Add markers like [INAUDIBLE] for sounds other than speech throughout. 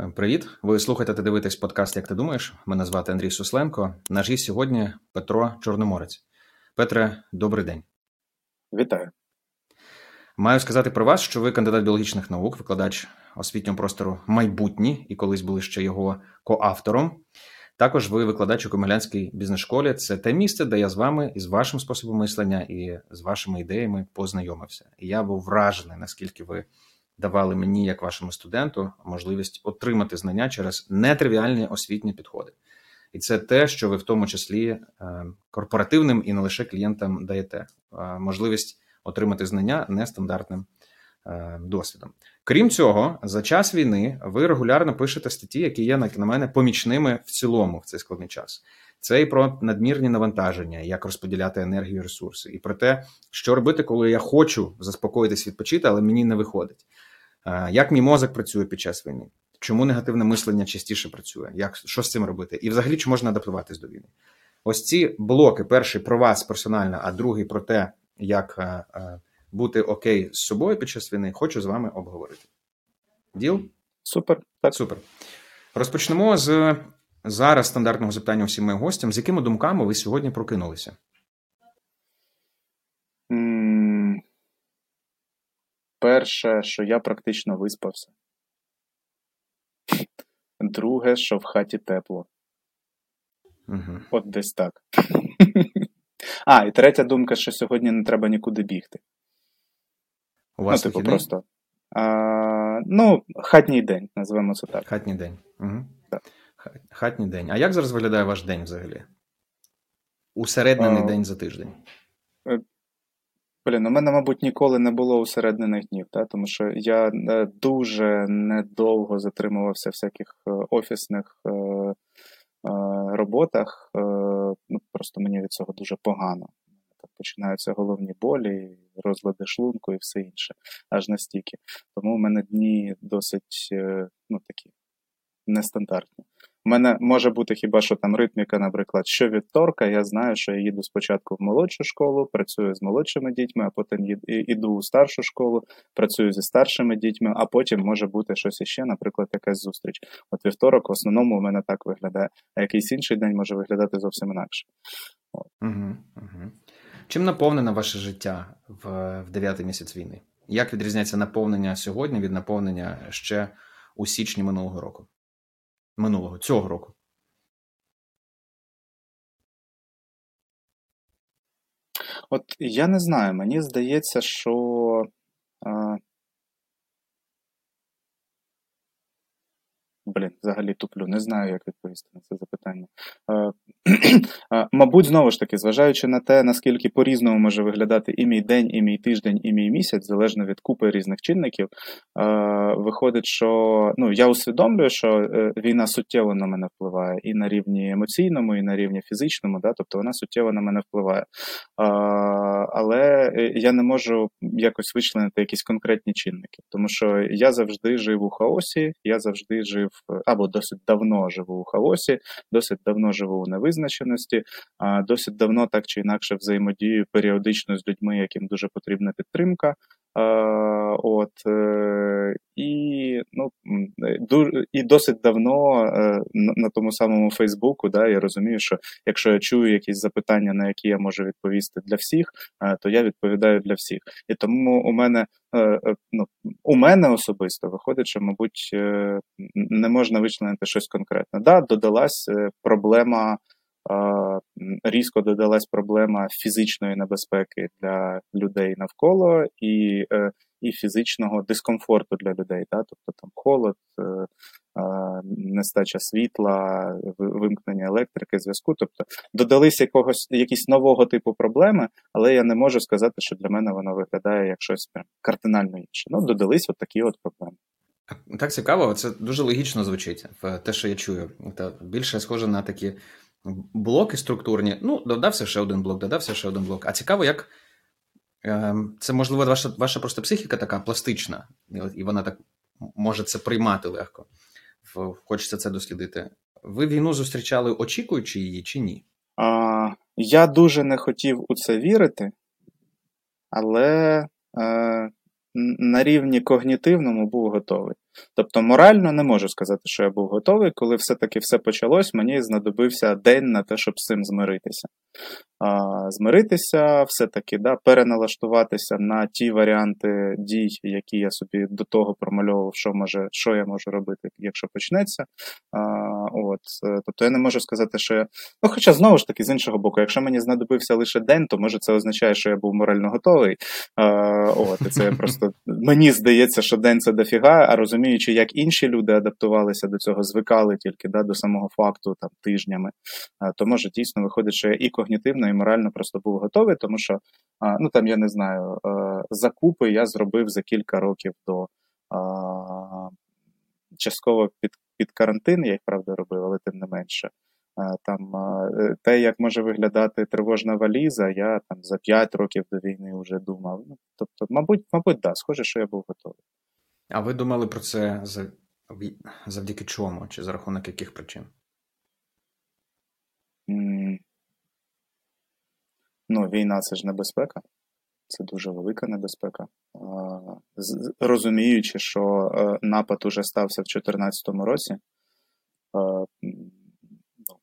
Е, привіт! Ви слухаєте та дивитесь подкаст Як ти думаєш? Мене звати Андрій Сусленко. Наш гість сьогодні Петро Чорноморець. Петре, добрий день. Вітаю. Маю сказати про вас, що ви кандидат біологічних наук, викладач освітнього простору майбутній і колись були ще його коавтором. Також ви викладач у Комелянській бізнес-школі. Це те місце, де я з вами і з вашим способом мислення, і з вашими ідеями познайомився. І я був вражений, наскільки ви давали мені, як вашому студенту, можливість отримати знання через нетривіальні освітні підходи. І це те, що ви в тому числі е, корпоративним і не лише клієнтам даєте е, можливість отримати знання нестандартним е, досвідом. Крім цього, за час війни ви регулярно пишете статті, які є на мене помічними в цілому в цей складний час. Це і про надмірні навантаження, як розподіляти енергію і ресурси, і про те, що робити, коли я хочу заспокоїтись, відпочити, але мені не виходить. Як мій мозок працює під час війни? Чому негативне мислення частіше працює? Як що з цим робити? І взагалі чи можна адаптуватись до війни? Ось ці блоки: перший про вас персонально, а другий про те, як е, е, бути окей з собою під час війни, хочу з вами обговорити. Діл? Супер. Так. Супер. Розпочнемо з зараз стандартного запитання усім моїм гостям. З якими думками ви сьогодні прокинулися? Перше, що я практично виспався. Друге, що в хаті тепло. Угу. От десь так. А, і третя думка, що сьогодні не треба нікуди бігти. У вас ну, типу, просто. А, Ну, хатній день, називаємо це так. Хатній день. Угу. Так. Хатній день. А як зараз виглядає ваш день взагалі? Усереднений А... день за тиждень. Е, блін, у мене, мабуть, ніколи не було усереднених днів, та? тому що я е, дуже недовго затримувався в всяких е, офісних роботах. Ну, Просто мені від цього дуже погано. Так починаються головні болі, розлади шлунку і все інше, аж настільки. Тому в мене дні досить ну, такі нестандартні. У мене може бути хіба що там ритміка, наприклад, що вівторка, я знаю, що я їду спочатку в молодшу школу, працюю з молодшими дітьми, а потім йду у старшу школу, працюю зі старшими дітьми, а потім може бути щось іще, наприклад, якась зустріч. От вівторок в основному у мене так виглядає, а якийсь інший день може виглядати зовсім інакше. Угу, угу. Чим наповнено ваше життя в, в дев'ятий місяць війни? Як відрізняється наповнення сьогодні від наповнення ще у січні минулого року? Минулого цього року. От я не знаю, мені здається, що Блін, взагалі туплю, не знаю, як відповісти на це запитання. [CLEARS THROAT] Мабуть, знову ж таки, зважаючи на те, наскільки по-різному може виглядати і мій день, і мій тиждень, і мій місяць, залежно від купи різних чинників, виходить, що ну, я усвідомлюю, що е, війна суттєво на мене впливає і на рівні емоційному, і на рівні фізичному, да, тобто вона суттєво на мене впливає. Але е, я не можу якось вичленити якісь конкретні чинники, тому що я завжди жив у хаосі, я завжди жив або досить давно живу у хаосі, досить давно живу у невизначеності, а досить давно так чи інакше взаємодію періодично з людьми, яким дуже потрібна підтримка. От е, і ну і досить давно е, на тому самому Фейсбуку, да, я розумію, що якщо я чую якісь запитання, на які я можу відповісти для всіх, е, то я відповідаю для всіх. І тому у мене ну, у мене особисто виходить, що, мабуть, не можна вичленити щось конкретне. Да, додалась проблема різко додалась проблема фізичної небезпеки для людей навколо і е, і фізичного дискомфорту для людей. Да? Тобто там холод, е, нестача світла, вимкнення електрики, зв'язку. Тобто додались якогось якісь нового типу проблеми, але я не можу сказати, що для мене воно виглядає як щось прям кардинально інше. Ну, додались от такі от проблеми. Так цікаво, це дуже логічно звучить в те, що я чую. Це більше схоже на такі блоки структурні. Ну, додався ще один блок, додався ще один блок. А цікаво, як е, це можливо ваша ваша просто психіка така пластична, і вона так може це приймати легко. Хочеться це дослідити. Ви війну зустрічали, очікуючи її чи ні? А, Я дуже не хотів у це вірити, але е, на рівні когнітивному був готовий. Тобто, морально не можу сказати, що я був готовий. Коли все-таки все почалось, мені знадобився день на те, щоб з цим змиритися. А, Змиритися, все-таки да, переналаштуватися на ті варіанти дій, які я собі до того промальовував, що може, що я можу робити, якщо почнеться. А, от, е, Тобто я не можу сказати, що я. Ну, хоча знову ж таки, з іншого боку, якщо мені знадобився лише день, то може це означає, що я був морально готовий. А, от, І це просто мені здається, що день це дофіга, а розуміючи, як інші люди адаптувалися до цього, звикали тільки да, до самого факту там тижнями, то може дійсно виходить, що я і когнітивно, і морально просто був готовий, тому що ну там я не знаю, закупи я зробив за кілька років до частково під під карантин, я їх правда робив, але тим не менше. Там те, як може виглядати тривожна валіза, я там за 5 років до війни вже думав. Ну, Тобто, мабуть, мабуть, да, схоже, що я був готовий. А ви думали про це завдяки чому? Чи за рахунок яких причин? Ну, війна це ж небезпека, це дуже велика небезпека. Розуміючи, що е, напад уже стався в 2014 році, е, ну,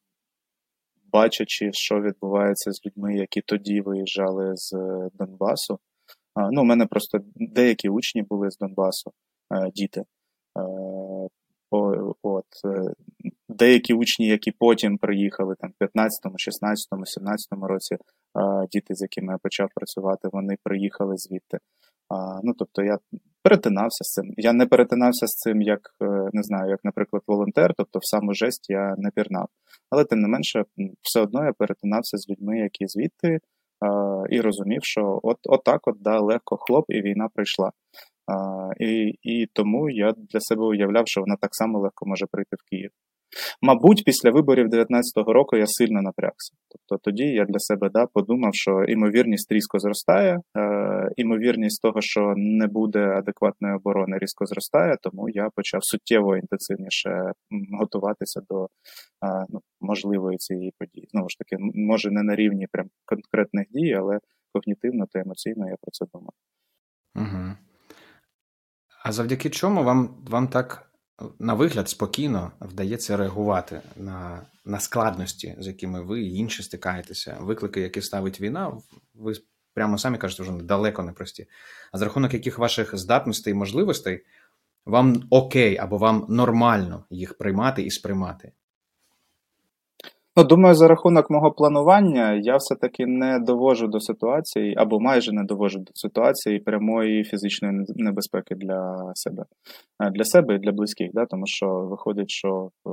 бачачи, що відбувається з людьми, які тоді виїжджали з Донбасу. Ну, у мене просто деякі учні були з Донбасу, е, діти. От, Деякі учні, які потім приїхали там, в 15, 16, 17 році, діти, з якими я почав працювати, вони приїхали звідти. Ну, Тобто я перетинався з цим. Я не перетинався з цим, як е, не знаю, як, наприклад, волонтер, тобто в саму жесть я не пірнав. Але тим не менше, все одно я перетинався з людьми, які звідти, і розумів, що от, от так от да, легко хлоп, і війна прийшла. І, І тому я для себе уявляв, що вона так само легко може прийти в Київ. Мабуть, після виборів 19-го року я сильно напрягся. Тобто тоді я для себе да, подумав, що імовірність різко зростає, е, імовірність того, що не буде адекватної оборони, різко зростає, тому я почав суттєво інтенсивніше готуватися до е, ну, можливої цієї події. Знову ж таки, може не на рівні прям конкретних дій, але когнітивно та емоційно я про це думав. Угу. А завдяки чому вам, вам так на вигляд спокійно вдається реагувати на на складності, з якими ви і інші стикаєтеся, виклики, які ставить війна, ви прямо самі кажете, вже далеко не прості. А за рахунок яких ваших здатностей і можливостей вам окей або вам нормально їх приймати і сприймати? Ну, думаю, за рахунок мого планування я все-таки не довожу до ситуації, або майже не довожу до ситуації прямої фізичної небезпеки для себе, е, для себе і для близьких, да? тому що виходить, що е,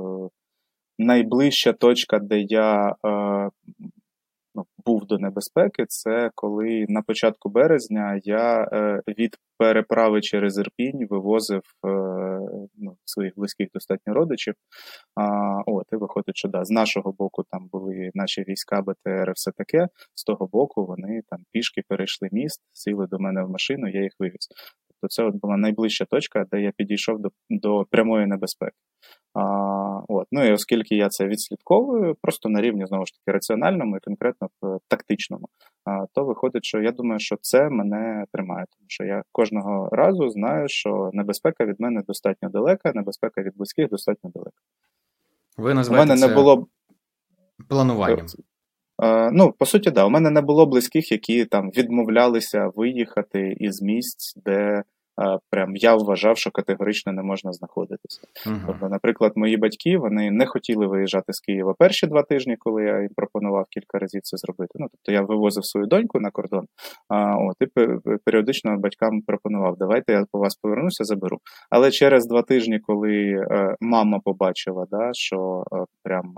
найближча точка, де я е, був до небезпеки, це коли на початку березня я е, від переправи через Ірпінь вивозив е, ну, своїх близьких достатньо родичів. А, От, і виходить, що да, з нашого боку там були наші війська, БТР, все таке. З того боку вони там пішки перейшли міст, сіли до мене в машину, я їх вивіз. Тобто це от була найближча точка, де я підійшов до до прямої небезпеки. А, от. Ну і оскільки я це відслідковую, просто на рівні знову ж таки раціональному і конкретно тактичному, а, то виходить, що я думаю, що це мене тримає, тому що я кожного разу знаю, що небезпека від мене достатньо далека, небезпека від близьких достатньо далека. Ви називаєте У мене це не було плануванням. Е, ну, по суті, да, у мене не було близьких, які там відмовлялися виїхати із місць, де прям я вважав, що категорично не можна знаходитися. Uh-huh. Тобто, наприклад, мої батьки вони не хотіли виїжджати з Києва перші два тижні, коли я їм пропонував кілька разів це зробити. Ну тобто я вивозив свою доньку на кордон, а от і періодично батькам пропонував, давайте я по вас повернуся, заберу. Але через два тижні, коли е, мама побачила, да, що е, прям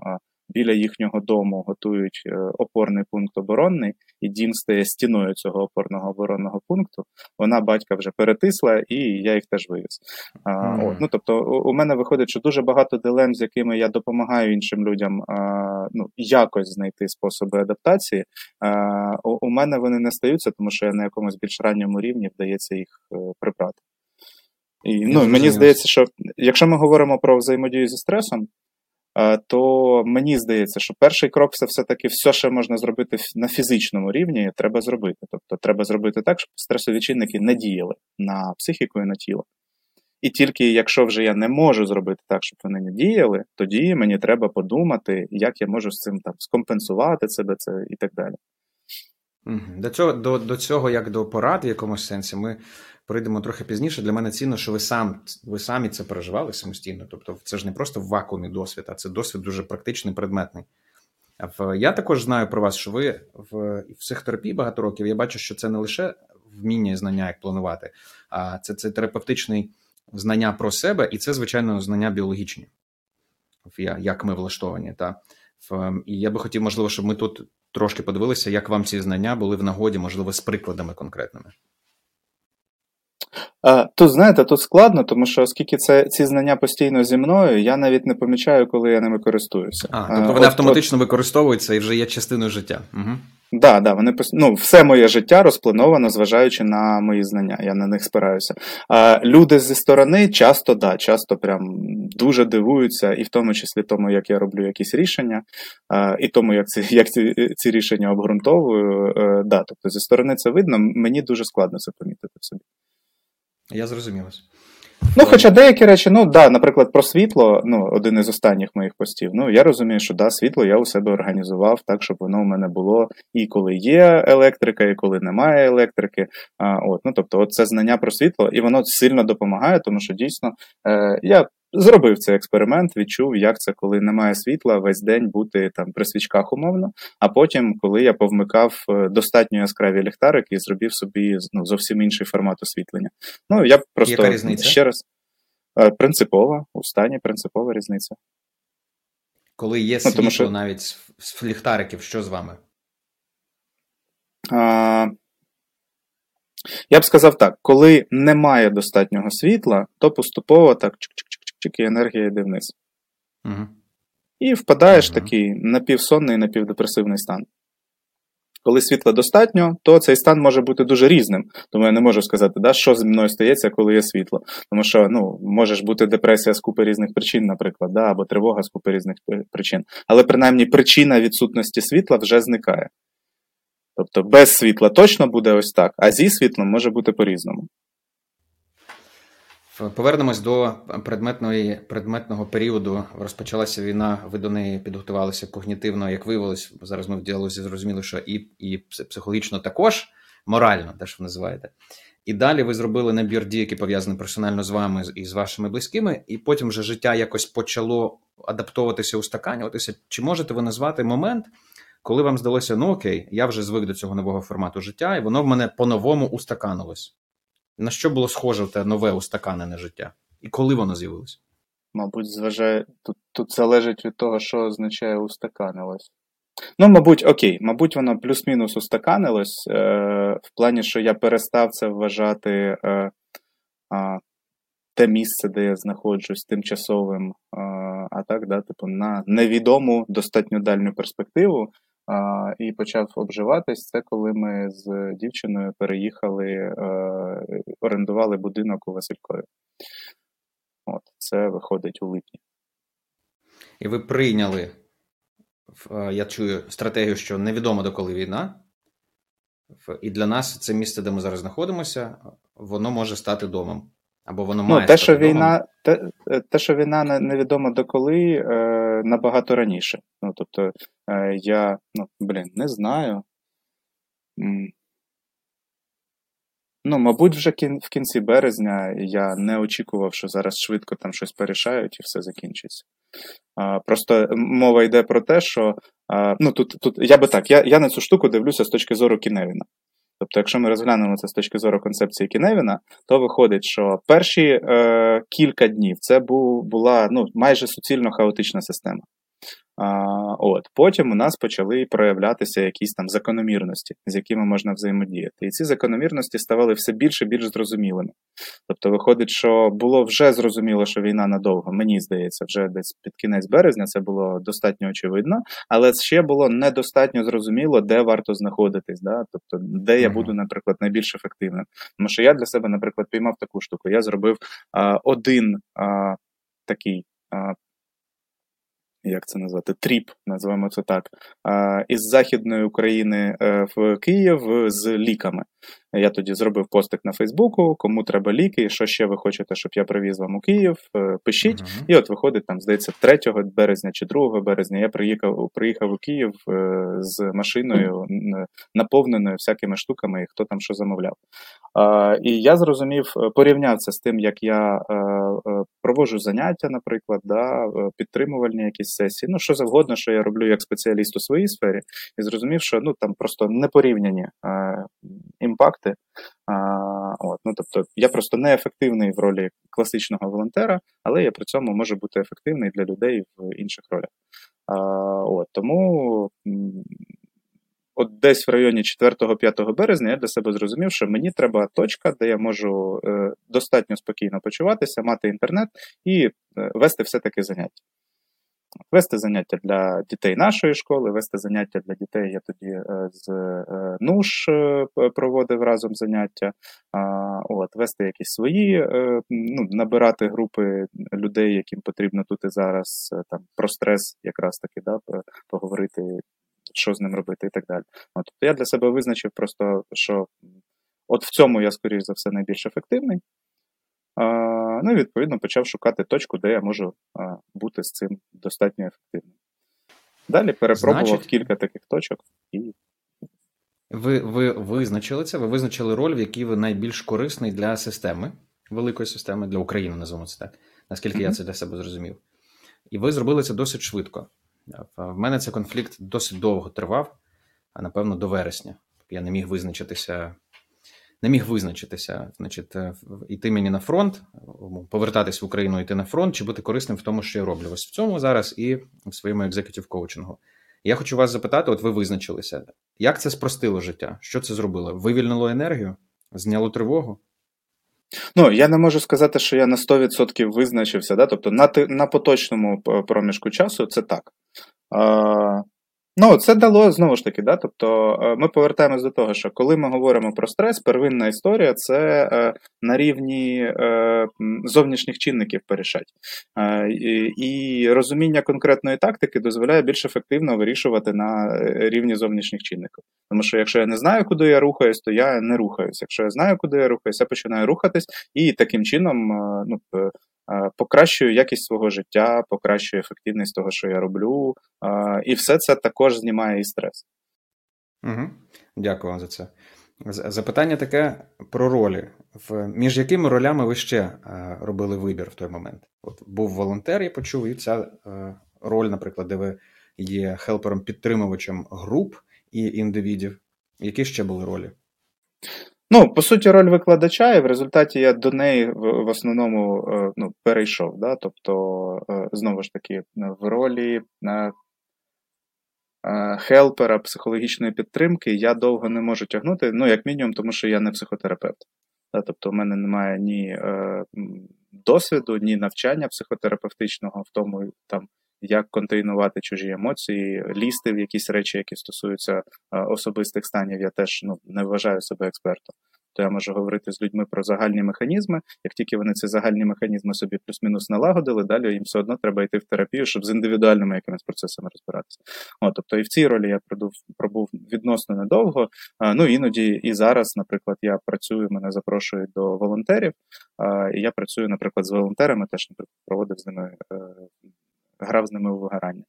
біля їхнього дому готують е, опорний пункт оборонний, і дім стає стіною цього опорного оборонного пункту. Вона батька вже перетисла, і я їх теж вивіз. Mm. От, ну тобто, у мене виходить, що дуже багато дилем, з якими я допомагаю іншим людям ну, якось знайти способи адаптації. У мене вони не стаються, тому що я на якомусь більш ранньому рівні вдається їх е, прибрати. І ну, Мені здається, що якщо ми говоримо про взаємодію зі стресом, то мені здається, що перший крок це все-таки все, що можна зробити на фізичному рівні, треба зробити. Тобто треба зробити так, щоб стресові чинники не діяли на психіку і на тіло. І тільки якщо вже я не можу зробити так, щоб вони не діяли, тоді мені треба подумати, як я можу з цим там скомпенсувати себе це і так далі. До цього до, до цього, як до порад в якомусь сенсі, ми прийдемо трохи пізніше. Для мене цінно, що ви сам ви самі це переживали самостійно. Тобто, це ж не просто в вакуумі досвід, а це досвід дуже практичний, предметний. Я також знаю про вас, що ви в психотерапії багато років. Я бачу, що це не лише вміння і знання, як планувати, а це це терапевтичний знання про себе, і це, звичайно, знання біологічні, як ми влаштовані. Та І я би хотів, можливо, щоб ми тут трошки подивилися, як вам ці знання були в нагоді, можливо, з прикладами конкретними. Тут, знаєте, тут складно, тому що оскільки це ці знання постійно зі мною, я навіть не помічаю, коли я ними користуюся. А, Тобто вони от, автоматично от... використовуються і вже є частиною життя. Угу. Да, да, вони ну, все моє життя розплановано, зважаючи на мої знання. Я на них спираюся. А люди зі сторони часто да, часто прям дуже дивуються, і в тому числі тому, як я роблю якісь рішення, а, і тому, як ці як ці, ці рішення обґрунтовую. А, е, да, Тобто зі сторони це видно, мені дуже складно це помітити в собі. Я зрозумів. Ну, хоча деякі речі, ну да, наприклад, про світло, ну, один із останніх моїх постів. Ну, я розумію, що да, світло я у себе організував так, щоб воно у мене було і коли є електрика, і коли немає електрики. А, от, ну, Тобто, от це знання про світло, і воно сильно допомагає, тому що дійсно е, я Зробив цей експеримент, відчув, як це, коли немає світла, весь день бути там при свічках умовно. А потім, коли я повмикав е, достатньо яскраві ліхтарики і зробив собі ну, зовсім інший формат освітлення. Ну я просто Яка різниця? ще раз е, принципова у стані принципова різниця. Коли є світло, ну, тому що... навіть з ліхтариків, що з вами? А... Я б сказав так: коли немає достатнього світла, то поступово так тільки енергія йде вниз. Угу. І впадаєш в такий напівсонний, напівдепресивний стан. Коли світла достатньо, то цей стан може бути дуже різним. Тому я не можу сказати, да, що зі мною стається, коли є світло. Тому що ну, може ж бути депресія з купи різних причин, наприклад, да, або тривога з купи різних причин. Але принаймні причина відсутності світла вже зникає. Тобто без світла точно буде ось так, а зі світлом може бути по-різному. Повернемось до предметної предметного періоду. Розпочалася війна. Ви до неї підготувалися когнітивно, як виявилось. Зараз ми в діалозі зрозуміли, що і і психологічно також, морально, теж ви називаєте. І далі ви зробили набір дій, які пов'язані персонально з вами і з вашими близькими, і потім вже життя якось почало адаптовуватися, устаканюватися. Чи можете ви назвати момент, коли вам здалося, ну окей, я вже звик до цього нового формату життя, і воно в мене по-новому устаканилось? На що було схоже те нове устаканене життя? І коли воно з'явилося? Мабуть, зважає тут тут залежить від того, що означає устаканилось. Ну, мабуть, окей, мабуть, воно плюс-мінус устаканилось, е, в плані, що я перестав це вважати е, е, те місце, де я знаходжусь тимчасовим, е, а так, да, типу, на невідому достатньо дальню перспективу І почав обживатись. Це коли ми з дівчиною переїхали, е, орендували будинок у Василькові. От, Це виходить у липні. І ви прийняли, е, я чую стратегію, що невідомо до коли війна. І для нас це місце, де ми зараз знаходимося, воно може стати домом. Або воно ну, має те, що домом. війна, те, те, що війна невідомо до коли, е, набагато раніше. Ну, тобто, е, я, ну, блін, не знаю. Ну, мабуть, вже в кінці березня я не очікував, що зараз швидко там щось порішають і все закінчиться. А, Просто мова йде про те, що а, ну, тут, тут я би так, я я на цю штуку дивлюся з точки зору Кіневіна. Тобто, якщо ми розглянемо це з точки зору концепції Кіневіна, то виходить, що перші е, кілька днів це був, була ну, майже суцільно хаотична система. А, от Потім у нас почали проявлятися якісь там закономірності, з якими можна взаємодіяти. І ці закономірності ставали все більше і більш зрозумілими. Тобто, виходить, що було вже зрозуміло, що війна надовго, мені здається, вже десь під кінець березня це було достатньо очевидно, але ще було недостатньо зрозуміло, де варто знаходитись, да? тобто, де я буду, наприклад, найбільш ефективним. Тому що я для себе, наприклад, піймав таку штуку. Я зробив а, один а, такий. Як це назвати, тріп, називаємо це так, із Західної України е, в Київ з ліками. Я тоді зробив постик на Фейсбуку, кому треба ліки, що ще ви хочете, щоб я привіз вам у Київ, е, пишіть. Uh-huh. І от виходить, там, здається, 3 березня чи 2 березня я приїхав приїхав у Київ е, з машиною, наповненою всякими штуками, і хто там що замовляв. І я зрозумів, порівняв це з тим, як я проводжу заняття, наприклад, да, підтримувальні якісь сесії, ну що завгодно, що я роблю як спеціаліст у своїй сфері, і зрозумів, що ну там просто непорівняні імпакти. От, ну, Тобто я просто неефективний в ролі класичного волонтера, але я при цьому можу бути ефективний для людей в інших ролях. От, Тому от десь в районі 4-5 березня я для себе зрозумів, що мені треба точка, де я можу е, достатньо спокійно почуватися, мати інтернет і е, вести все-таки заняття. Вести заняття для дітей нашої школи, вести заняття для дітей. Я тоді е, з е, НУШ е, проводив разом заняття, от, вести якісь свої, ну, набирати групи людей, яким потрібно тут і зараз там про стрес, якраз таки, да, поговорити, що з ним робити і так далі. От, Тобто я для себе визначив просто, що от в цьому я, скоріш за все, найбільш ефективний. Ну і відповідно почав шукати точку, де я можу бути з цим достатньо ефективним. Далі перепробував Значить, кілька таких точок і. Ви ви визначили це, ви визначили роль, в якій ви найбільш корисний для системи, великої системи, для України, називаємо це так, наскільки mm-hmm. я це для себе зрозумів. І ви зробили це досить швидко. В мене цей конфлікт досить довго тривав, а напевно, до вересня. Я не міг визначитися не міг визначитися, значить, йти е, мені на фронт, повертатись в Україну, йти на фронт, чи бути корисним в тому, що я роблю. Ось в цьому зараз і в своєму екзекутів коучингу. Я хочу вас запитати: от ви визначилися, як це спростило життя? Що це зробило? Вивільнило енергію? Зняло тривогу? Ну, я не можу сказати, що я на 100% визначився. Да? Тобто на на поточному проміжку часу це так. Ну, це дало знову ж таки, да, тобто е, ми повертаємось до того, що коли ми говоримо про стрес, первинна історія це е, на рівні е, зовнішніх чинників перешать. І розуміння конкретної тактики дозволяє більш ефективно вирішувати на рівні зовнішніх чинників. Тому що якщо я не знаю, куди я рухаюсь, то я не рухаюсь. Якщо я знаю, куди я рухаюсь, я починаю рухатись, і таким чином ну, покращую якість свого життя, покращую ефективність того, що я роблю, і все це також знімає і стрес. Угу. Дякую вам за це. Запитання таке про ролі. Між якими ролями ви ще робили вибір в той момент? От Був волонтер, я почув, і ця роль, наприклад, де ви є хелпером-підтримувачем груп і індивідів. Які ще були ролі? Ну, по суті, роль викладача, і в результаті я до неї в, в основному е, ну, перейшов. Да? Тобто, е, знову ж таки, в ролі е, хелпера психологічної підтримки я довго не можу тягнути, ну, як мінімум, тому що я не психотерапевт. Да? Тобто, у мене немає ні досвіду, ні навчання психотерапевтичного в тому, там, як контейнувати чужі емоції, лізти в якісь речі, які стосуються е, особистих станів, я теж ну, не вважаю себе експертом. То я можу говорити з людьми про загальні механізми. Як тільки вони ці загальні механізми собі плюс-мінус налагодили, далі їм все одно треба йти в терапію, щоб з індивідуальними якимись процесами розбиратися. О, тобто і в цій ролі я пробув, пробув відносно недовго. Ну іноді і зараз, наприклад, я працюю, мене запрошують до волонтерів. І я працюю, наприклад, з волонтерами, теж наприклад, проводив з ними е, грав з ними у вигорання.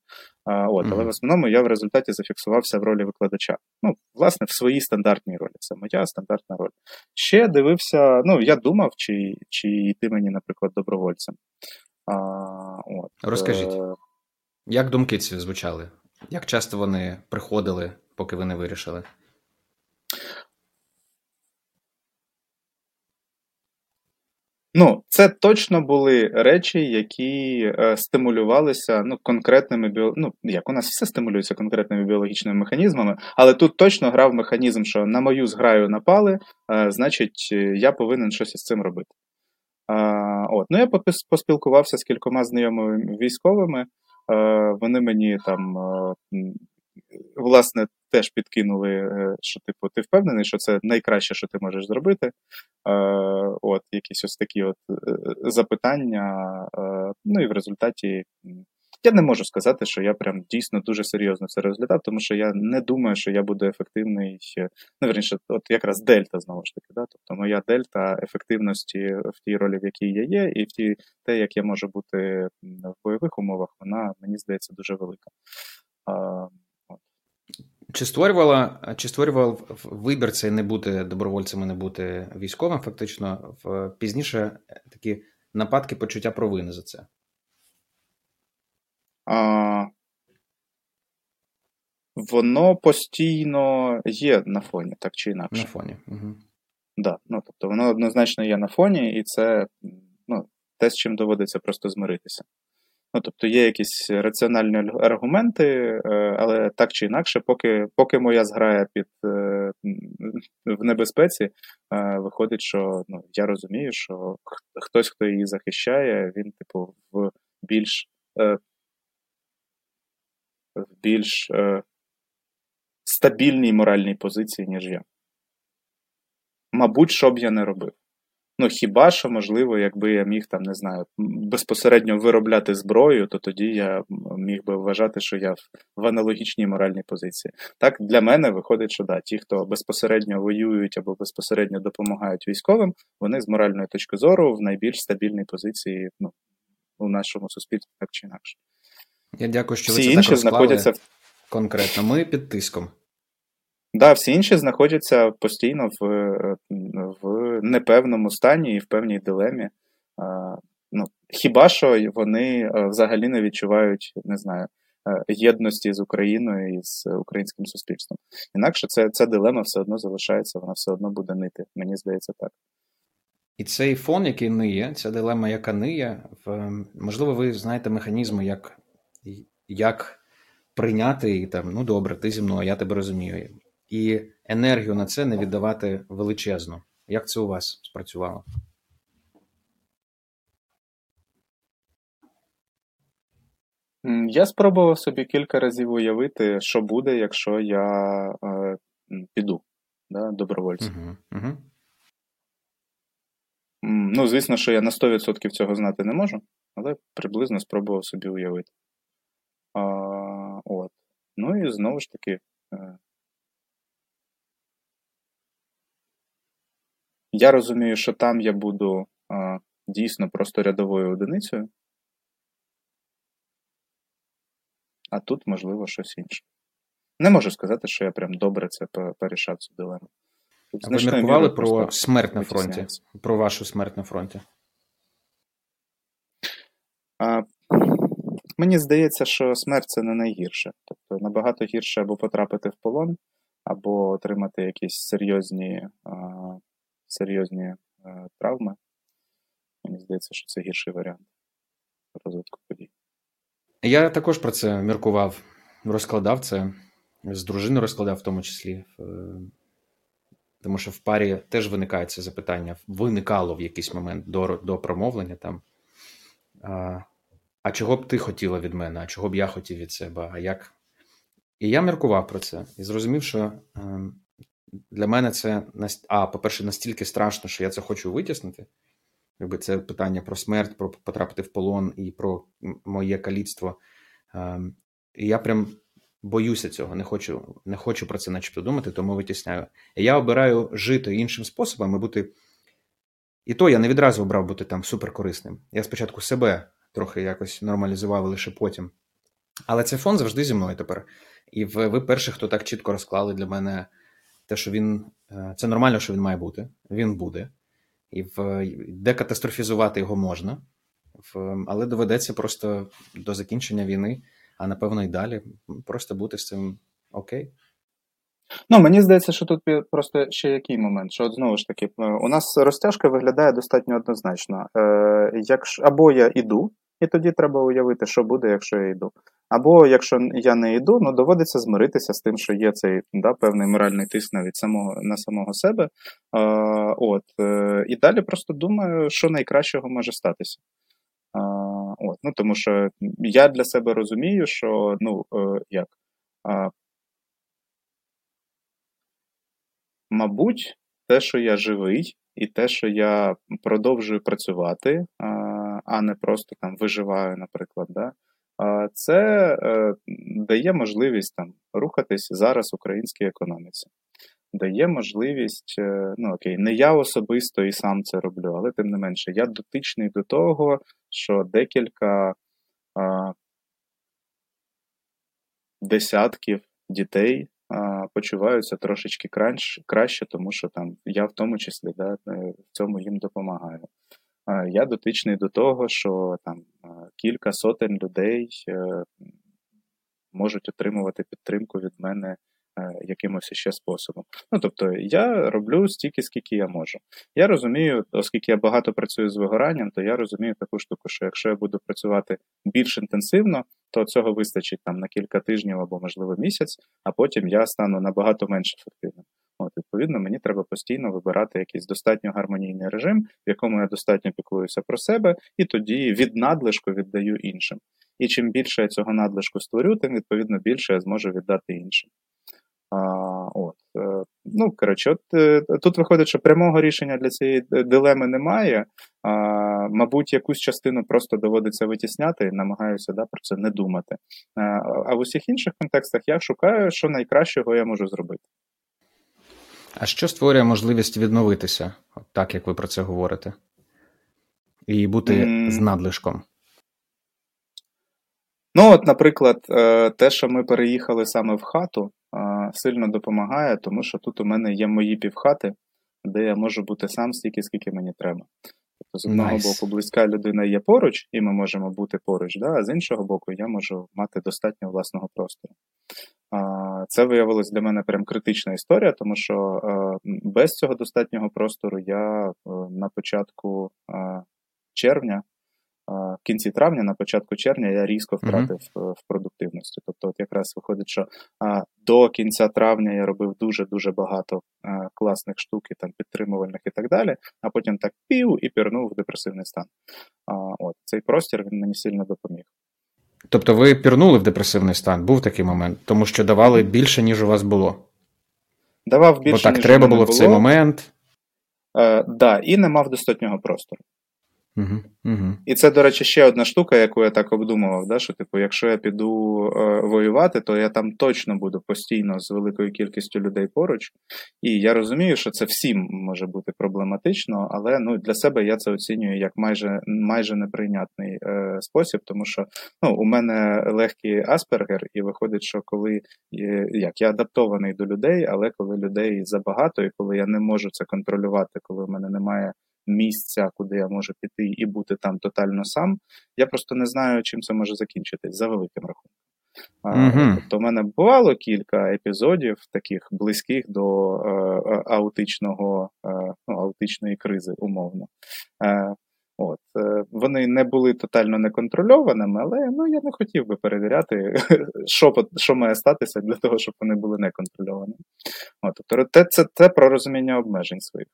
А, от, mm-hmm. Але в основному я в результаті зафіксувався в ролі викладача. Ну, власне, в своїй стандартній ролі. Це моя стандартна роль. Ще дивився, ну, я думав, чи чи йти мені, наприклад, добровольцем. А, от. Розкажіть, е, як думки ці звучали? Як часто вони приходили, поки ви не вирішили? Ну, це точно були речі, які е, стимулювалися ну, конкретними біо... ну, як у нас все стимулюється конкретними біологічними механізмами, але тут точно грав механізм, що на мою зграю напали, е, значить, я повинен щось із цим робити. А, от. Ну, Я поспілкувався з кількома знайомими військовими. Е, вони мені там власне, теж підкинули, е, що типу, ти впевнений, що це найкраще, що ти можеш зробити. Е, от, Якісь ось такі от е, запитання. Ну і в результаті я не можу сказати, що я прям дійсно дуже серйозно це розглядав, тому що я не думаю, що я буду ефективний. Ну, верніше, от якраз дельта знову ж таки. Да? Тобто моя дельта ефективності в тій ролі, в якій я є, і в ті, те, як я можу бути в бойових умовах, вона мені здається дуже велика. Чи створювала, чи створював вибір цей не бути добровольцем, і не бути військовим, фактично в пізніше такі нападки почуття провини за це? А, Воно постійно є на фоні, так чи інакше. На фоні. Угу. Да, ну, Тобто воно однозначно є на фоні, і це ну, те, з чим доводиться просто змиритися. Ну, Тобто є якісь раціональні аргументи, е, але так чи інакше, поки поки моя зграя під е, в небезпеці, е, виходить, що ну, я розумію, що хтось, хто її захищає, він, типу, в більш в більш стабільній моральній позиції, ніж я. Мабуть, що б я не робив. Ну, хіба що, можливо, якби я міг там, не знаю, безпосередньо виробляти зброю, то тоді я міг би вважати, що я в аналогічній моральній позиції. Так, для мене виходить, що да, ті, хто безпосередньо воюють або безпосередньо допомагають військовим, вони з моральної точки зору в найбільш стабільній позиції ну, у нашому суспільстві, так чи інакше. Я дякую, що Всі ви це інші так знаходяться конкретно. Ми під тиском. Да, всі інші знаходяться постійно в в непевному стані і в певній дилемі. Ну, Хіба що вони взагалі не відчувають, не знаю, єдності з Україною і з українським суспільством. Інакше це, ця дилема все одно залишається, вона все одно буде нити. Мені здається, так. І цей фон, який ниє, ця дилема, яка ниє, можливо, ви знаєте механізми, як як прийняти і там, ну добре, ти зі мною, я тебе розумію і енергію на це не віддавати величезну. Як це у вас спрацювало? Я спробував собі кілька разів уявити, що буде, якщо я е, піду да, добровольцем. Угу, угу. Ну, звісно, що я на 100% цього знати не можу, але приблизно спробував собі уявити. А, от. Ну і знову ж таки, Я розумію, що там я буду а, дійсно просто рядовою одиницею, а тут, можливо, щось інше. Не можу сказати, що я прям добре це порішав цю дилему. А ви міркували про смерть на фронті, про вашу смерть на фронті? А, Мені здається, що смерть це не найгірше. Тобто набагато гірше або потрапити в полон, або отримати якісь серйозні а, серйозні е, травми. Мені здається, що це гірший варіант розвитку подій. Я також про це міркував, розкладав це, з дружиною розкладав в тому числі. Е, тому що в парі теж виникає це запитання, виникало в якийсь момент до до промовлення там. А а чого б ти хотіла від мене, а чого б я хотів від себе? А як? І я міркував про це і зрозумів, що ем, для мене це а, по-перше, настільки страшно, що я це хочу витіснити. Якби це питання про смерть, про потрапити в полон і про моє каліцтво. Ем, і я прям боюся цього, не хочу не хочу про це начебто думати, тому витісняю. І я обираю жити іншим способом і бути. І то я не відразу обрав бути там суперкорисним. Я спочатку себе трохи якось нормалізував лише потім. Але цей фон завжди зі мною тепер. І ви перші, хто так чітко розклали для мене те, що він е, це нормально, що він має бути, він буде, і в декатастрофізувати його можна, в, але доведеться просто до закінчення війни, а напевно і далі просто бути з цим окей. Ну, мені здається, що тут просто ще який момент, що от знову ж таки, е, у нас розтяжка виглядає достатньо однозначно. Е, якщо, Або я іду, і тоді треба уявити, що буде, якщо я йду. Або якщо я не йду, ну доводиться змиритися з тим, що є цей да, певний моральний тиск навіть самого на самого себе. А, от, е, І далі просто думаю, що найкращого може статися. А, от, ну, Тому що я для себе розумію, що ну, е, як. Мабуть, те, що я живий, і те, що я продовжую працювати, а не просто там виживаю, наприклад. да, це дає можливість там рухатись зараз в українській економіці. Дає можливість, ну окей, не я особисто і сам це роблю, але тим не менше, я дотичний до того, що декілька а, десятків дітей а, почуваються трошечки краще, краще, тому що там я в тому числі да, в цьому їм допомагаю. А, я дотичний до того, що там кілька сотень людей е, можуть отримувати підтримку від мене. Е, якимось ще способом. Ну тобто я роблю стільки, скільки я можу. Я розумію, оскільки я багато працюю з вигоранням, то я розумію таку штуку, що якщо я буду працювати більш інтенсивно, то цього вистачить там на кілька тижнів або, можливо, місяць, а потім я стану набагато менш ефективним. От, Відповідно, мені треба постійно вибирати якийсь достатньо гармонійний режим, в якому я достатньо піклуюся про себе, і тоді від надлишку віддаю іншим. І чим більше я цього надлишку створю, тим відповідно більше я зможу віддати іншим. А, от. Е, ну, коротше, от е, Тут виходить, що прямого рішення для цієї дилеми немає. А, Мабуть, якусь частину просто доводиться витісняти і намагаюся да, про це не думати. А в усіх інших контекстах я шукаю, що найкращого я можу зробити. А що створює можливість відновитися, так як ви про це говорите, і бути mm. з надлишком? Ну, от, наприклад, е, те, що ми переїхали саме в хату, сильно допомагає, тому що тут у мене є мої півхати, де я можу бути сам стільки, скільки мені треба. З одного nice. боку, близька людина є поруч, і ми можемо бути поруч, да? а з іншого боку, я можу мати достатньо власного простору. Це виявилось для мене прям критична історія, тому що без цього достатнього простору я е, на початку червня в кінці травня, на початку червня, я різко втратив mm-hmm. в продуктивності. Тобто, от якраз виходить, що до кінця травня я робив дуже-дуже багато а, класних штук, і, там підтримувальних і так далі, а потім так пів і пірнув в депресивний стан. От Цей простір він мені сильно допоміг. Тобто ви пірнули в депресивний стан, був такий момент, тому що давали більше, ніж у вас було. Давав більше, Бо так ніж треба було в цей момент. Так, е, да, і не мав достатнього простору. І це, до речі, ще одна штука, яку я так обдумував, да, що типу, якщо я піду е, воювати, то я там точно буду постійно з великою кількістю людей поруч. І я розумію, що це всім може бути проблематично, але ну, для себе я це оцінюю як майже майже неприйнятний е, спосіб, тому що ну, у мене легкий аспергер, і виходить, що коли є, як я адаптований до людей, але коли людей забагато, і коли я не можу це контролювати, коли у мене немає місця, куди я можу піти і бути там тотально сам. Я просто не знаю, чим це може закінчитись за великим рахунком. Mm-hmm. Тобто, в мене бувало кілька епізодів, таких близьких до е, е, аутичного, е, ну, аутичної кризи, умовно. Е, От, е, Вони не були тотально неконтрольованими, але ну, я не хотів би перевіряти, [LAUGHS] що що має статися для того, щоб вони були неконтрольованими. От, Тобто, це, це про розуміння обмежень своїх.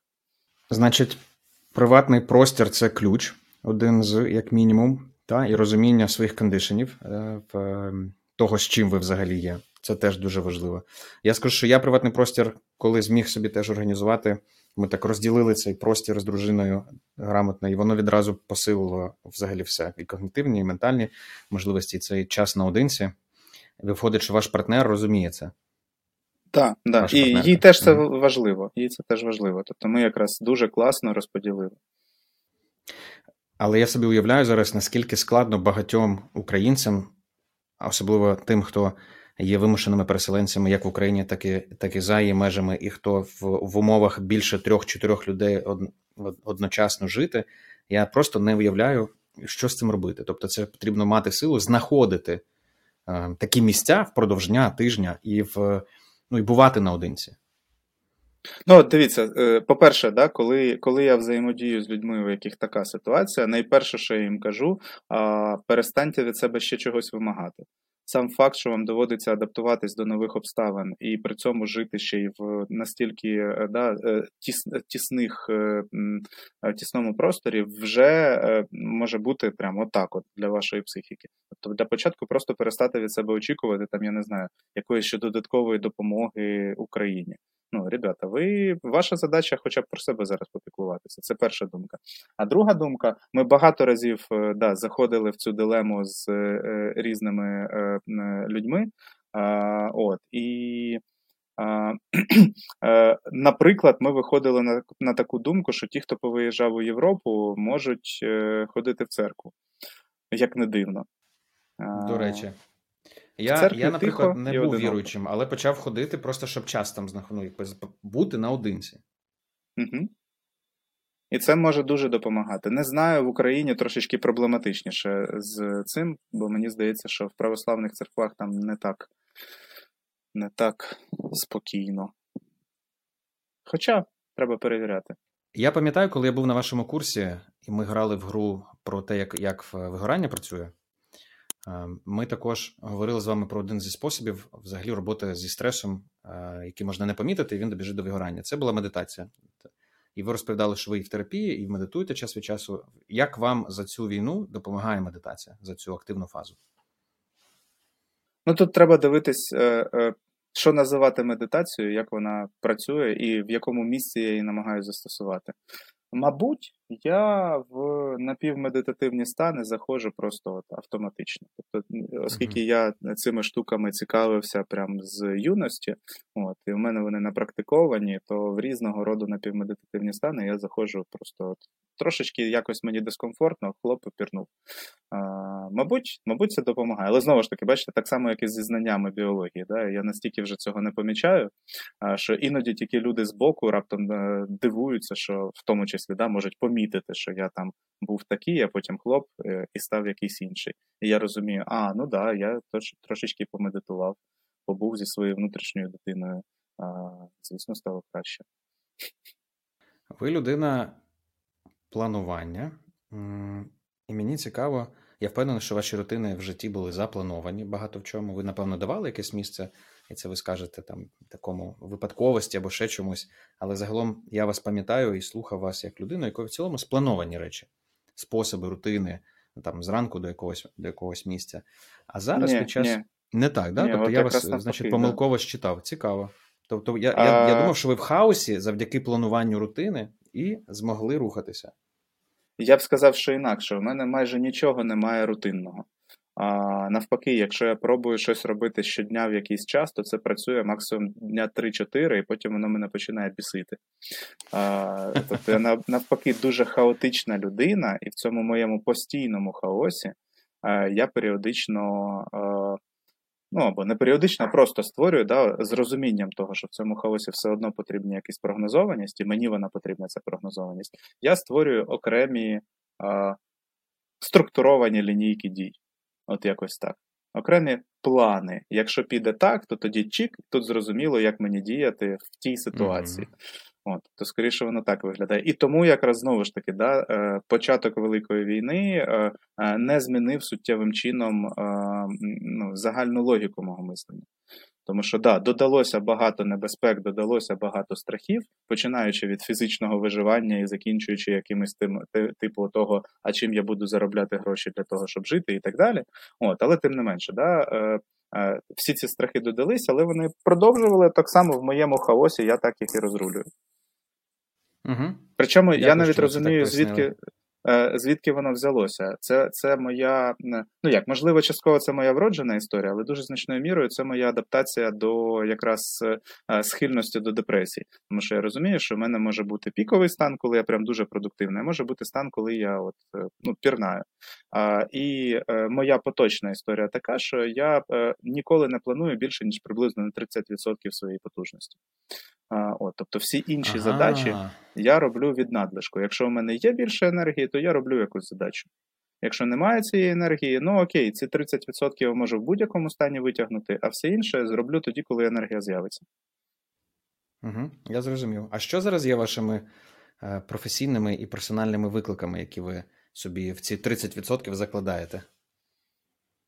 Значить, Приватний простір це ключ, один з як мінімум, та, і розуміння своїх кондишенів, е, ем, того, з чим ви взагалі є. Це теж дуже важливо. Я скажу, що я приватний простір, коли зміг собі теж організувати, ми так розділили цей простір з дружиною грамотно, і воно відразу посилило взагалі все. І когнітивні, і ментальні можливості, і цей час наодинці. Виходить, що ваш партнер розуміє це. Так, да. і їй теж це важливо. Їй це теж важливо. Тобто ми якраз дуже класно розподілили. Але я собі уявляю зараз, наскільки складно багатьом українцям, особливо тим, хто є вимушеними переселенцями як в Україні, так і так і за її межами, і хто в, в умовах більше трьох-чотирьох людей од, одночасно жити. Я просто не уявляю, що з цим робити. Тобто, це потрібно мати силу знаходити е, такі місця впродовж дня, тижня і в ну і бувати наодинці. Ну, дивіться, е, по-перше, да, коли коли я взаємодію з людьми, у яких така ситуація, найперше, що я їм кажу, перестаньте від себе ще чогось вимагати. Сам факт, що вам доводиться адаптуватись до нових обставин і при цьому жити ще й в настільки е, да, е, тіс, тісних е, тісному просторі, вже може бути прямо отак от для вашої психіки. Тобто для початку просто перестати від себе очікувати, там, я не знаю, якоїсь ще додаткової допомоги Україні. Ну, ребята, ви ваша задача, хоча б про себе зараз попіклуватися. Це перша думка. А друга думка: ми багато разів да, заходили в цю дилему з е, різними е, людьми. Е, от, І, е, [CLEARS THROAT] наприклад, ми виходили на, на таку думку, що ті, хто повиїжджав у Європу, можуть ходити в церкву. Як не дивно. До речі. Я, я наприклад, не був віруючим, але почав ходити просто, щоб час там ну, бути наодинці. Угу. І це може дуже допомагати. Не знаю, в Україні трошечки проблематичніше з цим, бо мені здається, що в православних церквах там не так, не так спокійно. Хоча треба перевіряти. Я пам'ятаю, коли я був на вашому курсі, і ми грали в гру про те, як як вигорання працює. Ми також говорили з вами про один зі способів взагалі роботи зі стресом, який можна не помітити, і він добіжить до вигорання. Це була медитація. І ви розповідали, що ви і в терапії, і медитуєте час від часу. Як вам за цю війну допомагає медитація за цю активну фазу? Ну тут треба дивитись, е, е, що називати медитацією, як вона працює, і в якому місці я її намагаюся застосувати. Мабуть, я в напівмедитативні стани заходжу просто от автоматично. Тобто, оскільки я цими штуками цікавився прямо з юності, от, і в мене вони напрактиковані, то в різного роду напівмедитативні стани я заходжу просто от трошечки якось мені дискомфортно, хлоп пірнув. А, Мабуть, мабуть, це допомагає. Але знову ж таки, бачите, так само, як і зі знаннями біології. Да? Я настільки вже цього не помічаю, що іноді тільки люди з боку раптом е, дивуються, що в тому числі да, можуть помітити, що я там був такий, а потім хлоп е, і став якийсь інший. І я розумію, а ну да, я трошечки помедитував, побув зі своєю внутрішньою дитиною. Звісно, стало краще. Ви людина планування. І мені цікаво, я впевнений, що ваші рутини в житті були заплановані багато в чому. Ви, напевно, давали якесь місце, і це ви скажете там такому випадковості або ще чомусь. Але загалом я вас пам'ятаю і слухав вас як людину, якої в цілому сплановані речі, способи, рутини, там зранку до якогось до якогось місця. А зараз ні, під час ні. не так, да? Ні, тобто я вас, значить, помилково да. считав. Цікаво. Тобто, я, а... я, я думав, що ви в хаосі завдяки плануванню рутини і змогли рухатися. Я б сказав, що інакше. У мене майже нічого немає рутинного. А, Навпаки, якщо я пробую щось робити щодня в якийсь час, то це працює максимум дня 3-4, і потім воно мене починає бісити. А, Тобто я навпаки дуже хаотична людина, і в цьому моєму постійному хаосі а, я періодично а, ну або не періодично, а просто створюю да, з розумінням того, що в цьому хаосі все одно потрібна якась прогнозованість, і мені вона потрібна ця прогнозованість. Я створюю окремі а, структуровані лінійки дій. От якось так. Окремі плани. Якщо піде так, то тоді чік, тут зрозуміло, як мені діяти в тій ситуації. Mm-hmm. От, То скоріше воно так виглядає. І тому якраз знову ж таки, да, е, початок Великої війни е, е, не змінив суттєвим чином ну, загальну логіку мого мислення. Тому що да, додалося багато небезпек, додалося багато страхів, починаючи від фізичного виживання і закінчуючи якимось тим, типу того, а чим я буду заробляти гроші для того, щоб жити, і так далі. От, Але тим не менше, да, всі ці страхи додалися, але вони продовжували так само в моєму хаосі, я так їх і розрулюю. Угу. Причому Дякую, я навіть розумію, звідки Е, звідки воно взялося? Це це моя, ну як, можливо, частково це моя вроджена історія, але дуже значною мірою це моя адаптація до якраз е, схильності до депресії. Тому що я розумію, що в мене може бути піковий стан, коли я прям дуже продуктивний, а може бути стан, коли я от, е, ну, пірнаю. А, І моя поточна історія така, що я ніколи не планую більше, ніж приблизно на 30% своєї потужності. А, от, Тобто всі інші ага. задачі я роблю від надлишку. Якщо в мене є більше енергії, то я роблю якусь задачу. Якщо немає цієї енергії, ну окей, ці 30% я можу в будь-якому стані витягнути, а все інше зроблю тоді, коли енергія з'явиться. Угу, Я зрозумів. А що зараз є вашими е, професійними і персональними викликами, які ви собі в ці 30% закладаєте?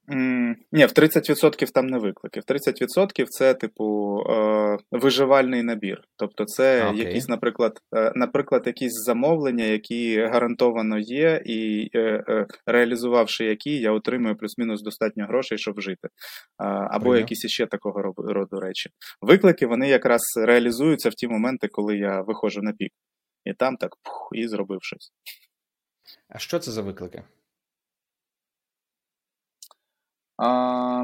Mm, ні, в 30% там не виклики. В 30% це, типу, е, виживальний набір. Тобто, це okay. якісь, наприклад, е, наприклад, якісь замовлення, які гарантовано є, і е, реалізувавши які, я отримую плюс-мінус достатньо грошей, щоб жити. Або Приєм. якісь іще такого роду речі. Виклики вони якраз реалізуються в ті моменти, коли я виходжу на пік. І там так пух, і зробив щось. А що це за виклики? А,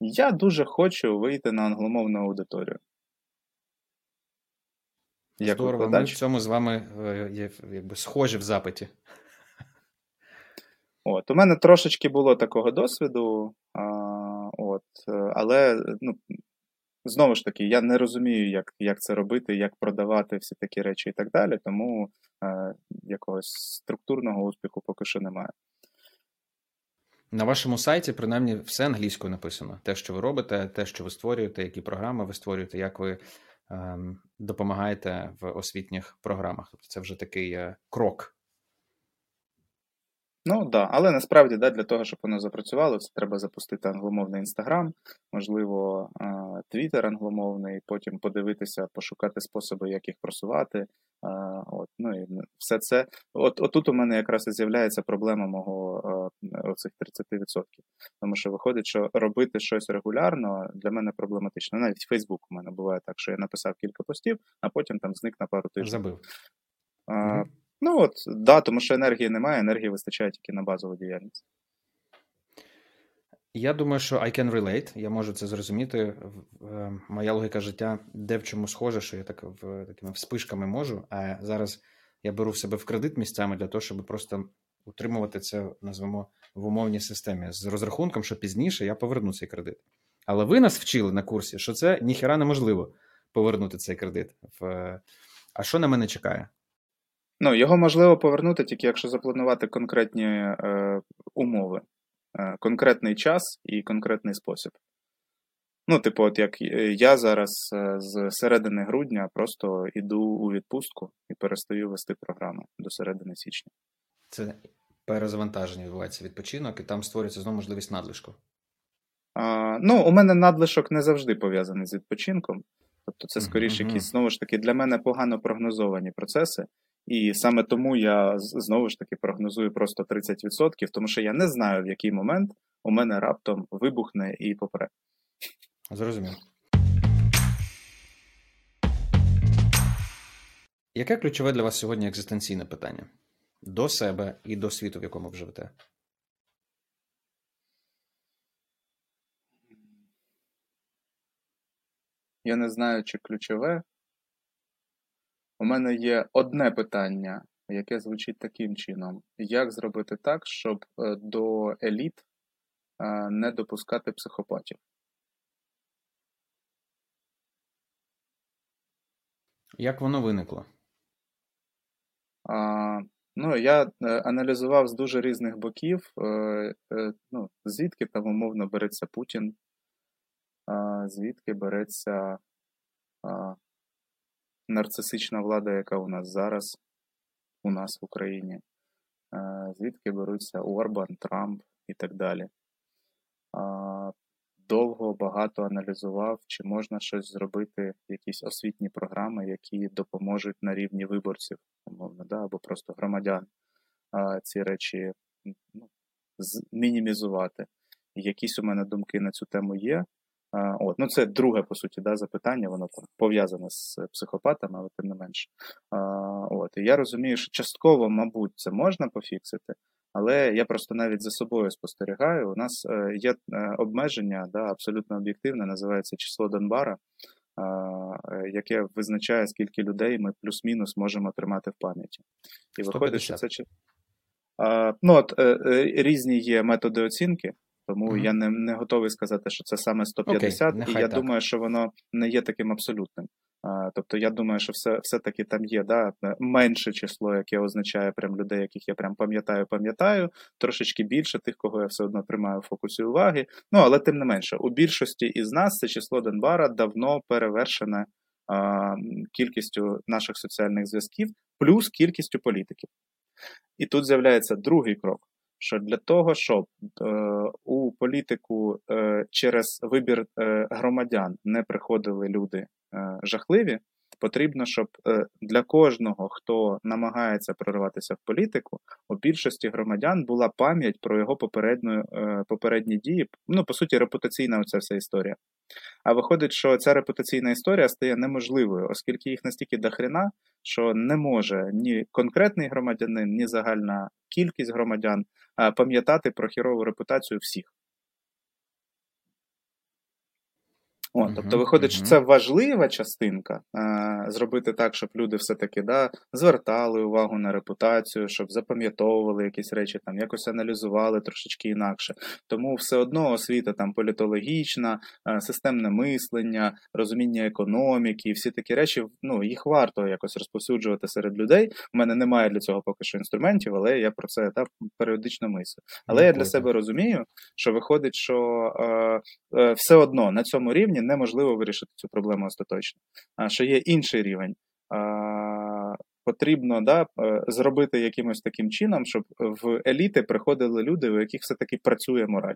Я дуже хочу вийти на англомовну аудиторію. Як Здорово, викладач. ми в цьому з вами е, є якби схожі в запиті. От, У мене трошечки було такого досвіду, а, от, е, але ну, знову ж таки, я не розумію, як як це робити, як продавати всі такі речі і так далі, тому е, якогось структурного успіху поки що немає. На вашому сайті, принаймні, все англійською написано. Те, що ви робите, те, що ви створюєте, які програми ви створюєте, як ви ем, допомагаєте в освітніх програмах. Тобто це вже такий е, крок Ну так, да. але насправді да, для того, щоб воно запрацювало, це треба запустити англомовний інстаграм, можливо, твіттер англомовний, потім подивитися, пошукати способи, як їх просувати. От, ну і все це. От отут у мене якраз і з'являється проблема мого оцих 30%. Тому що виходить, що робити щось регулярно для мене проблематично. Навіть Фейсбук у мене буває так, що я написав кілька постів, а потім там зник на пару тижнів. Забив. А, Ну от, да, тому що енергії немає, енергії вистачає тільки на базову діяльність. Я думаю, що I can relate, я можу це зрозуміти. Е, моя логіка життя де в чому схоже, що я так в такими вспишками можу. А зараз я беру в себе в кредит місцями для того, щоб просто утримувати це, назвемо, в умовній системі з розрахунком, що пізніше я поверну цей кредит. Але ви нас вчили на курсі, що це ніхера неможливо повернути цей кредит. А що на мене чекає? Ну, його можливо повернути тільки якщо запланувати конкретні е, умови, е, конкретний час і конкретний спосіб. Ну, типу, от як я зараз е, з середини грудня просто йду у відпустку і перестаю вести програму до середини січня. Це перезавантаження відбувається відпочинок, і там створюється знову можливість надлишку. А, Ну, у мене надлишок не завжди пов'язаний з відпочинком. Тобто, це скоріше uh-huh. якісь знову ж таки для мене погано прогнозовані процеси. І саме тому я знову ж таки прогнозую просто 30%, тому що я не знаю, в який момент у мене раптом вибухне і попре. Зрозумів. Яке ключове для вас сьогодні екзистенційне питання? До себе і до світу, в якому ви живете? Я не знаю, чи ключове. У мене є одне питання, яке звучить таким чином: як зробити так, щоб е, до еліт е, не допускати психопатів? Як воно виникло? А, Ну, я е, аналізував з дуже різних боків, ну, звідки там умовно береться Путін, звідки береться нарцисична влада, яка у нас зараз, у нас в Україні, е, звідки беруться Орбан, Трамп і так далі. Довго багато аналізував, чи можна щось зробити, якісь освітні програми, які допоможуть на рівні виборців, умовно, да, або просто громадян ці речі ну, мінімізувати. Якісь у мене думки на цю тему є. От, ну Це друге, по суті, да, запитання, воно там пов'язане з психопатами, але тим не менше. От, І я розумію, що частково, мабуть, це можна пофіксити, але я просто навіть за собою спостерігаю. У нас е, є е, обмеження, да, абсолютно об'єктивне, називається число Донбара, е, яке визначає, скільки людей ми плюс-мінус можемо тримати в пам'яті. І виходить, що це ну, от, різні є методи оцінки. Тому mm-hmm. я не не готовий сказати, що це саме 150, okay, і я так. думаю, що воно не є таким абсолютним. Тобто, я думаю, що все все-таки там є да, менше число, яке означає прям людей, яких я прям пам'ятаю, пам'ятаю, трошечки більше тих, кого я все одно тримаю в фокусі уваги. Ну, але тим не менше, у більшості із нас це число Денбара давно перевершене а, кількістю наших соціальних зв'язків, плюс кількістю політиків. І тут з'являється другий крок що для того, щоб е, у політику е, через вибір е, громадян не приходили люди е, жахливі, потрібно, щоб е, для кожного, хто намагається прорватися в політику, у більшості громадян була пам'ять про його попередню, е, попередні дії. Ну, по суті, репутаційна оця вся історія. А виходить, що ця репутаційна історія стає неможливою, оскільки їх настільки дохрена, що не може ні конкретний громадянин, ні загальна кількість громадян пам'ятати про хірову репутацію всіх. От, Тобто, виходить, що це важлива частинка е, зробити так, щоб люди все-таки да, звертали увагу на репутацію, щоб запам'ятовували якісь речі, там якось аналізували трошечки інакше. Тому все одно освіта там політологічна, е, системне мислення, розуміння економіки, всі такі речі, ну їх варто якось розповсюджувати серед людей. У мене немає для цього поки що інструментів, але я про це та, періодично мислю. Але я для себе розумію, що виходить, що е, е, все одно на цьому рівні неможливо вирішити цю проблему остаточно. А що є інший рівень. Потрібно да, е, зробити якимось таким чином, щоб в еліти приходили люди, у яких все-таки працює мораль.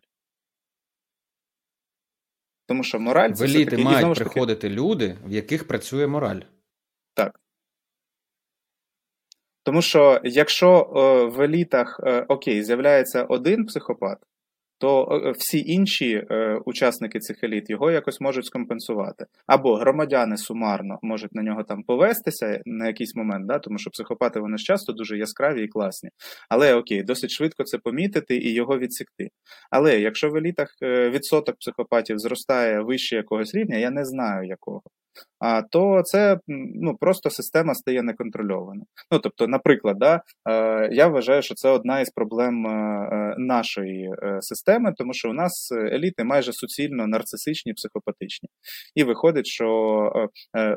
Тому що мораль це. В еліти мають і, таки... приходити люди, в яких працює мораль. Так. Тому що якщо е, в елітах е, окей, з'являється один психопат, то е, всі інші е, учасники цих еліт його якось можуть скомпенсувати. Або громадяни сумарно можуть на нього там повестися на якийсь момент, да, тому що психопати вони ж часто дуже яскраві і класні. Але окей, досить швидко це помітити і його відсікти. Але якщо в елітах е, відсоток психопатів зростає вище якогось рівня, я не знаю якого то це ну, просто система стає неконтрольованою. Ну, тобто, наприклад, да, е, я вважаю, що це одна із проблем е, е, нашої системи, тому що у нас еліти майже суцільно нарцисичні, психопатичні. І виходить, що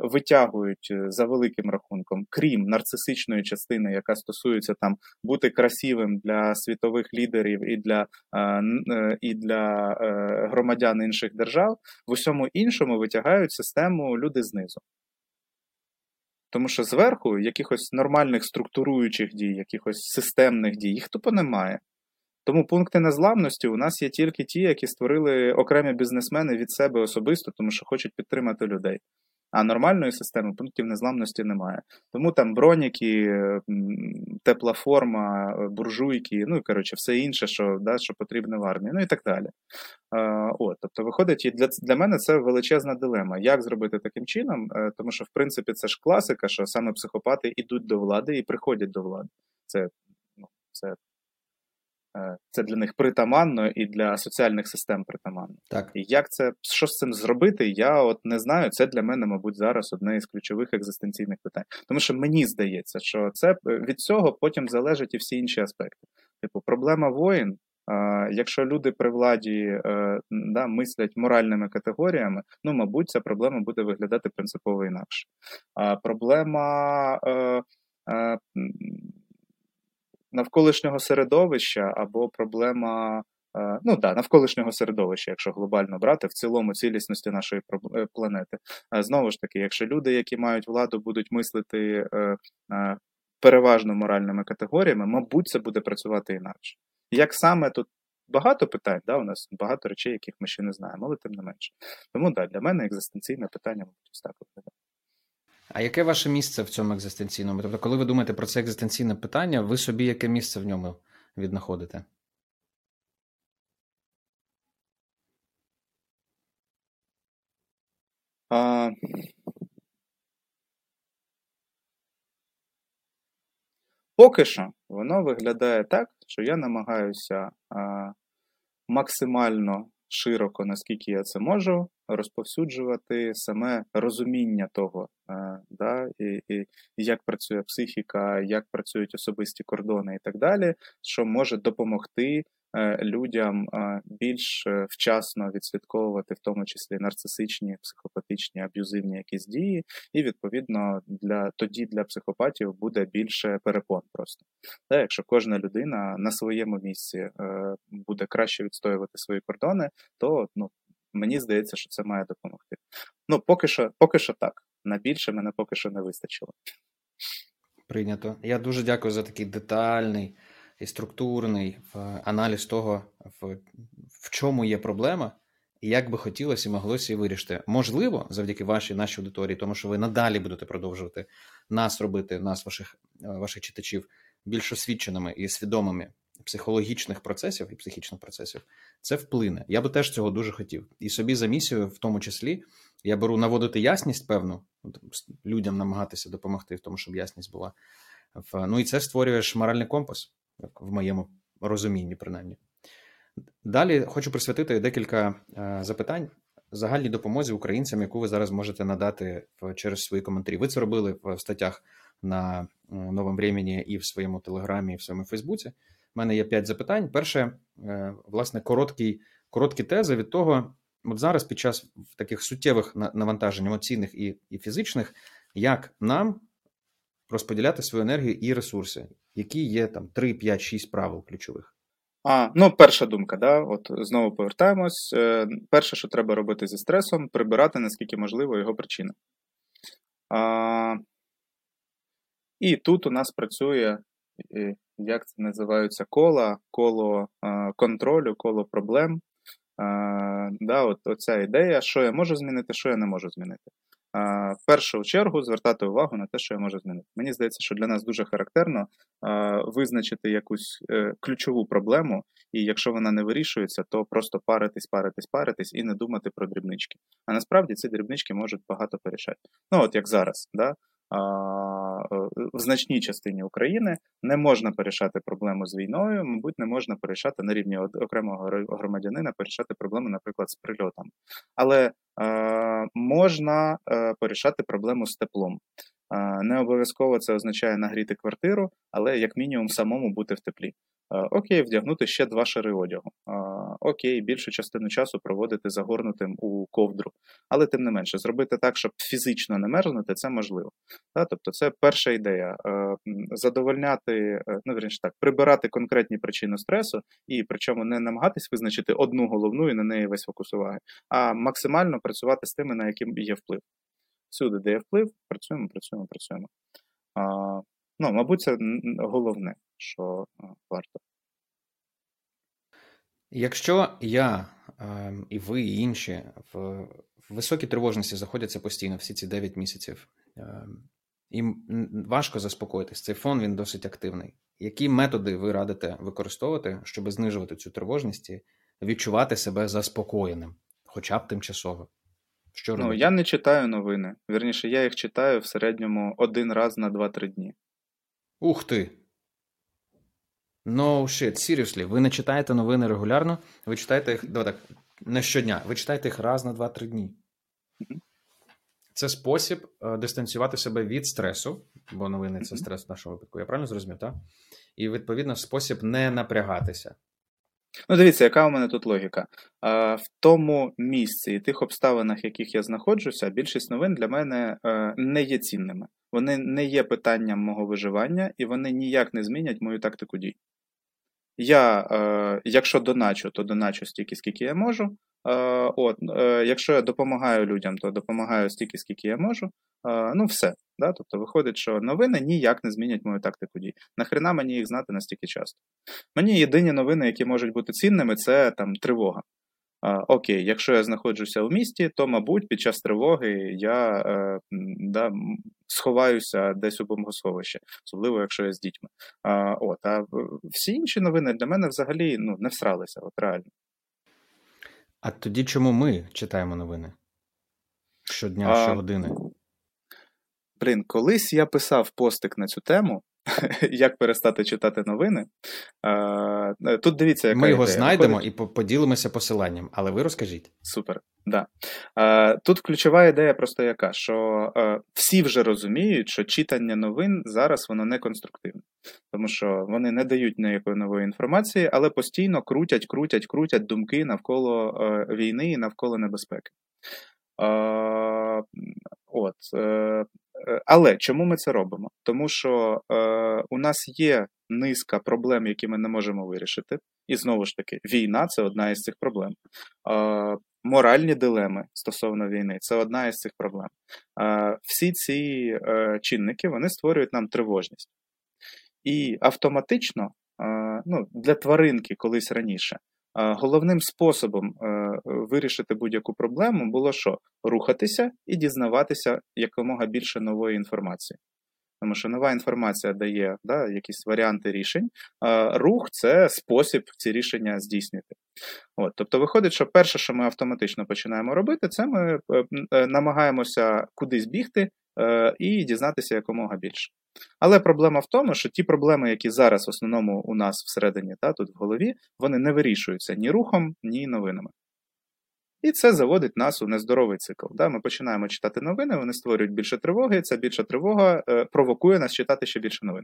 витягують за великим рахунком, крім нарцисичної частини, яка стосується там бути красивим для світових лідерів і для, і для громадян інших держав, в усьому іншому витягають систему люди знизу. Тому що зверху якихось нормальних структуруючих дій, якихось системних дій, їх тупо немає. Тому пункти незламності у нас є тільки ті, які створили окремі бізнесмени від себе особисто, тому що хочуть підтримати людей. А нормальної системи пунктів незламності немає. Тому там броніки, тепла форма, буржуйки, ну і коротше, все інше, що да, що потрібно в армії, ну і так далі. От, Тобто, виходить, і для для мене це величезна дилема. Як зробити таким чином? Е, тому що, в принципі, це ж класика, що саме психопати йдуть до влади і приходять до влади. Це, ну, це Е, це для них притаманно і для соціальних систем притаманно. Так. І як це що з цим зробити, я от не знаю. Це для мене, мабуть, зараз одне із ключових екзистенційних питань. Тому що мені здається, що це е, від цього потім залежать і всі інші аспекти. Типу, проблема воїн. Якщо люди при владі е, да, мислять моральними категоріями, ну мабуть, ця проблема буде виглядати принципово інакше. А проблема навколишнього середовища або проблема. Е, ну да, навколишнього середовища, якщо глобально брати, в цілому цілісності нашої е, планети. Е, знову ж таки, якщо люди, які мають владу, будуть мислити переважно моральними категоріями, мабуть, це буде працювати інакше. Як саме тут багато питань, да, у нас багато речей, яких ми ще не знаємо, але тим не менше. Тому да, для мене екзистенційне питання, мабуть, так виглядає. А яке ваше місце в цьому екзистенційному? Тобто, коли ви думаєте про це екзистенційне питання, ви собі яке місце в ньому віднаходите? А... Поки що воно виглядає так, що я намагаюся а, максимально широко, наскільки я це можу, розповсюджувати саме розуміння того, е, да, і, і як працює психіка, як працюють особисті кордони і так далі, що може допомогти людям е, більш е, вчасно відслідковувати, в тому числі нарцисичні, психопатичні, аб'юзивні якісь дії, і відповідно для тоді для психопатів буде більше перепон. Просто Та, якщо кожна людина на своєму місці буде краще відстоювати свої кордони, то ну. Мені здається, що це має допомогти. Ну, поки що, поки що так. На більше мене поки що не вистачило. Прийнято. Я дуже дякую за такий детальний і структурний аналіз того, в, в чому є проблема, і як би хотілося і моглося її вирішити. Можливо, завдяки вашій нашій аудиторії, тому що ви надалі будете продовжувати нас робити, нас, ваших ваших читачів, більш освіченими і свідомими психологічних процесів і психічних процесів, це вплине. Я би теж цього дуже хотів. І собі за місію, в тому числі, я беру наводити ясність певну, людям намагатися допомогти в тому, щоб ясність була. Ну і це створюєш моральний компас, в моєму розумінні, принаймні. Далі хочу присвятити декілька е, запитань загальній допомозі українцям, яку ви зараз можете надати через свої коментарі. Ви це робили в статтях на е, новому времені і в своєму телеграмі, і в своєму Фейсбуці. У мене є п'ять запитань. Перше, е, власне, короткі, короткі тези від того, от зараз під час таких суттєвих навантажень емоційних і, і фізичних, як нам розподіляти свою енергію і ресурси, які є там 3, 5, 6 правил ключових. А, ну, перша думка, да, от знову повертаємось. Е, перше, що треба робити зі стресом, прибирати наскільки можливо його причини. А, І тут у нас працює як це називаються кола, коло контролю, коло проблем. Да, от, Оця ідея, що я можу змінити, що я не можу змінити. В першу чергу звертати увагу на те, що я можу змінити. Мені здається, що для нас дуже характерно визначити якусь е, ключову проблему, і якщо вона не вирішується, то просто паритись, паритись, паритись і не думати про дрібнички. А насправді ці дрібнички можуть багато порішати. Ну, от як зараз, да? В значній частині України не можна порішати проблему з війною, мабуть, не можна порішати на рівні окремого громадянина, порішати проблему, наприклад, з прильотом. Але е, можна е, порішати проблему з теплом. Не обов'язково це означає нагріти квартиру, але як мінімум самому бути в теплі. Окей, вдягнути ще два шари одягу. Окей, більшу частину часу проводити загорнутим у ковдру. Але тим не менше, зробити так, щоб фізично не мерзнути, це можливо. Тобто, це перша ідея задовольняти, е, ну верніше так, прибирати конкретні причини стресу, і причому не намагатись визначити одну головну і на неї весь фокус уваги, а максимально працювати з тими, на які є вплив. Всюди, де є вплив, працюємо, працюємо, працюємо. Ну, мабуть, це головне що е, варто. Якщо я ем, і ви, і інші в високій тривожності знаходяться постійно всі ці 9 місяців, ем, їм важко заспокоїтись. Цей фон він досить активний. Які методи ви радите використовувати, щоб знижувати цю тривожність і відчувати себе заспокоєним, хоча б тимчасово? Що Ну, я не читаю новини. Вірніше, я їх читаю в середньому один раз на 2-3 дні. Ух ти! No shit, seriously, ви не читаєте новини регулярно, ви читаєте їх давай так, не щодня, ви читаєте їх раз на 2-3 дні. Це спосіб е, дистанціювати себе від стресу, бо новини це стрес в нашому випадку. Я правильно зрозумів, так? І, відповідно, спосіб не напрягатися. Ну, дивіться, яка у мене тут логіка. В тому місці і тих обставинах, в яких я знаходжуся, більшість новин для мене е, не є цінними. Вони не є питанням мого виживання, і вони ніяк не змінять мою тактику дій. Я, е, якщо доначу, то доначу стільки, скільки я можу. Е, от, е, Якщо я допомагаю людям, то допомагаю стільки, скільки я можу. Е, ну, все. Да? Тобто виходить, що новини ніяк не змінять мою тактику дій. Нахрена мені їх знати настільки часто. Мені єдині новини, які можуть бути цінними, це там тривога. Окей, якщо я знаходжуся в місті, то, мабуть, під час тривоги я е, да, сховаюся десь у бомбосховище, особливо якщо я з дітьми. А, от, А всі інші новини для мене взагалі ну, не всралися, от реально. А тоді чому ми читаємо новини? Щодня, щогодини? Блін, колись я писав постик на цю тему. [LAUGHS] Як перестати читати новини? Е, тут дивіться, яка ми його ідея. знайдемо Виходить... і поділимося посиланням, але ви розкажіть. Супер. Да. Тут ключова ідея просто яка: що е, всі вже розуміють, що читання новин зараз воно не конструктивне, тому що вони не дають ніякої нової інформації, але постійно крутять, крутять, крутять думки навколо е, війни і навколо небезпеки. От, але чому ми це робимо? Тому що е, у нас є низка проблем, які ми не можемо вирішити. І знову ж таки, війна це одна із цих проблем. Е, Моральні дилеми стосовно війни це одна із цих проблем. Е, всі ці е, чинники вони створюють нам тривожність. І автоматично, е, ну, для тваринки колись раніше. Головним способом вирішити будь-яку проблему було що? Рухатися і дізнаватися якомога більше нової інформації. Тому що нова інформація дає да, якісь варіанти рішень, а рух це спосіб ці рішення здійснити. От, Тобто, виходить, що перше, що ми автоматично починаємо робити, це ми е, е, намагаємося кудись бігти е, і дізнатися якомога більше. Але проблема в тому, що ті проблеми, які зараз в основному у нас всередині, та, тут в голові, вони не вирішуються ні рухом, ні новинами. І це заводить нас у нездоровий цикл. Да? Ми починаємо читати новини, вони створюють більше тривоги, і ця більша тривога е, провокує нас читати ще більше новин.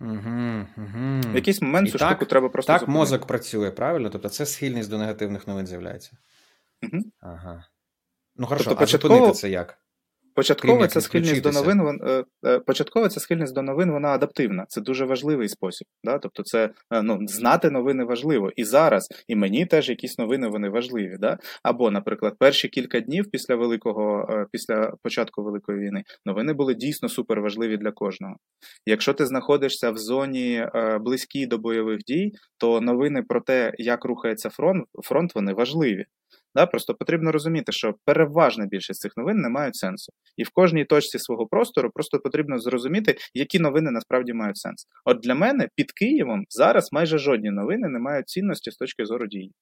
Угу, угу. В якийсь момент цю штуку треба просто. Так зупинити. мозок працює, правильно? Тобто це схильність до негативних новин з'являється. Угу. Ага. Ну, хорошо, тобто, а початково... зупинити це як? Початково це схильність до новин. Е, е, початково це схильність до новин, вона адаптивна. Це дуже важливий спосіб. Да? Тобто, це е, ну знати новини важливо. І зараз, і мені теж якісь новини вони важливі. Да? Або, наприклад, перші кілька днів після великого, після початку великої війни, новини були дійсно суперважливі для кожного. Якщо ти знаходишся в зоні близькій до бойових дій, то новини про те, як рухається фронт, фронт, вони важливі. Да? Просто потрібно розуміти, що переважна більшість цих новин не мають сенсу. І в кожній точці свого простору просто потрібно зрозуміти, які новини насправді мають сенс. От для мене під Києвом зараз майже жодні новини не мають цінності з точки зору дії.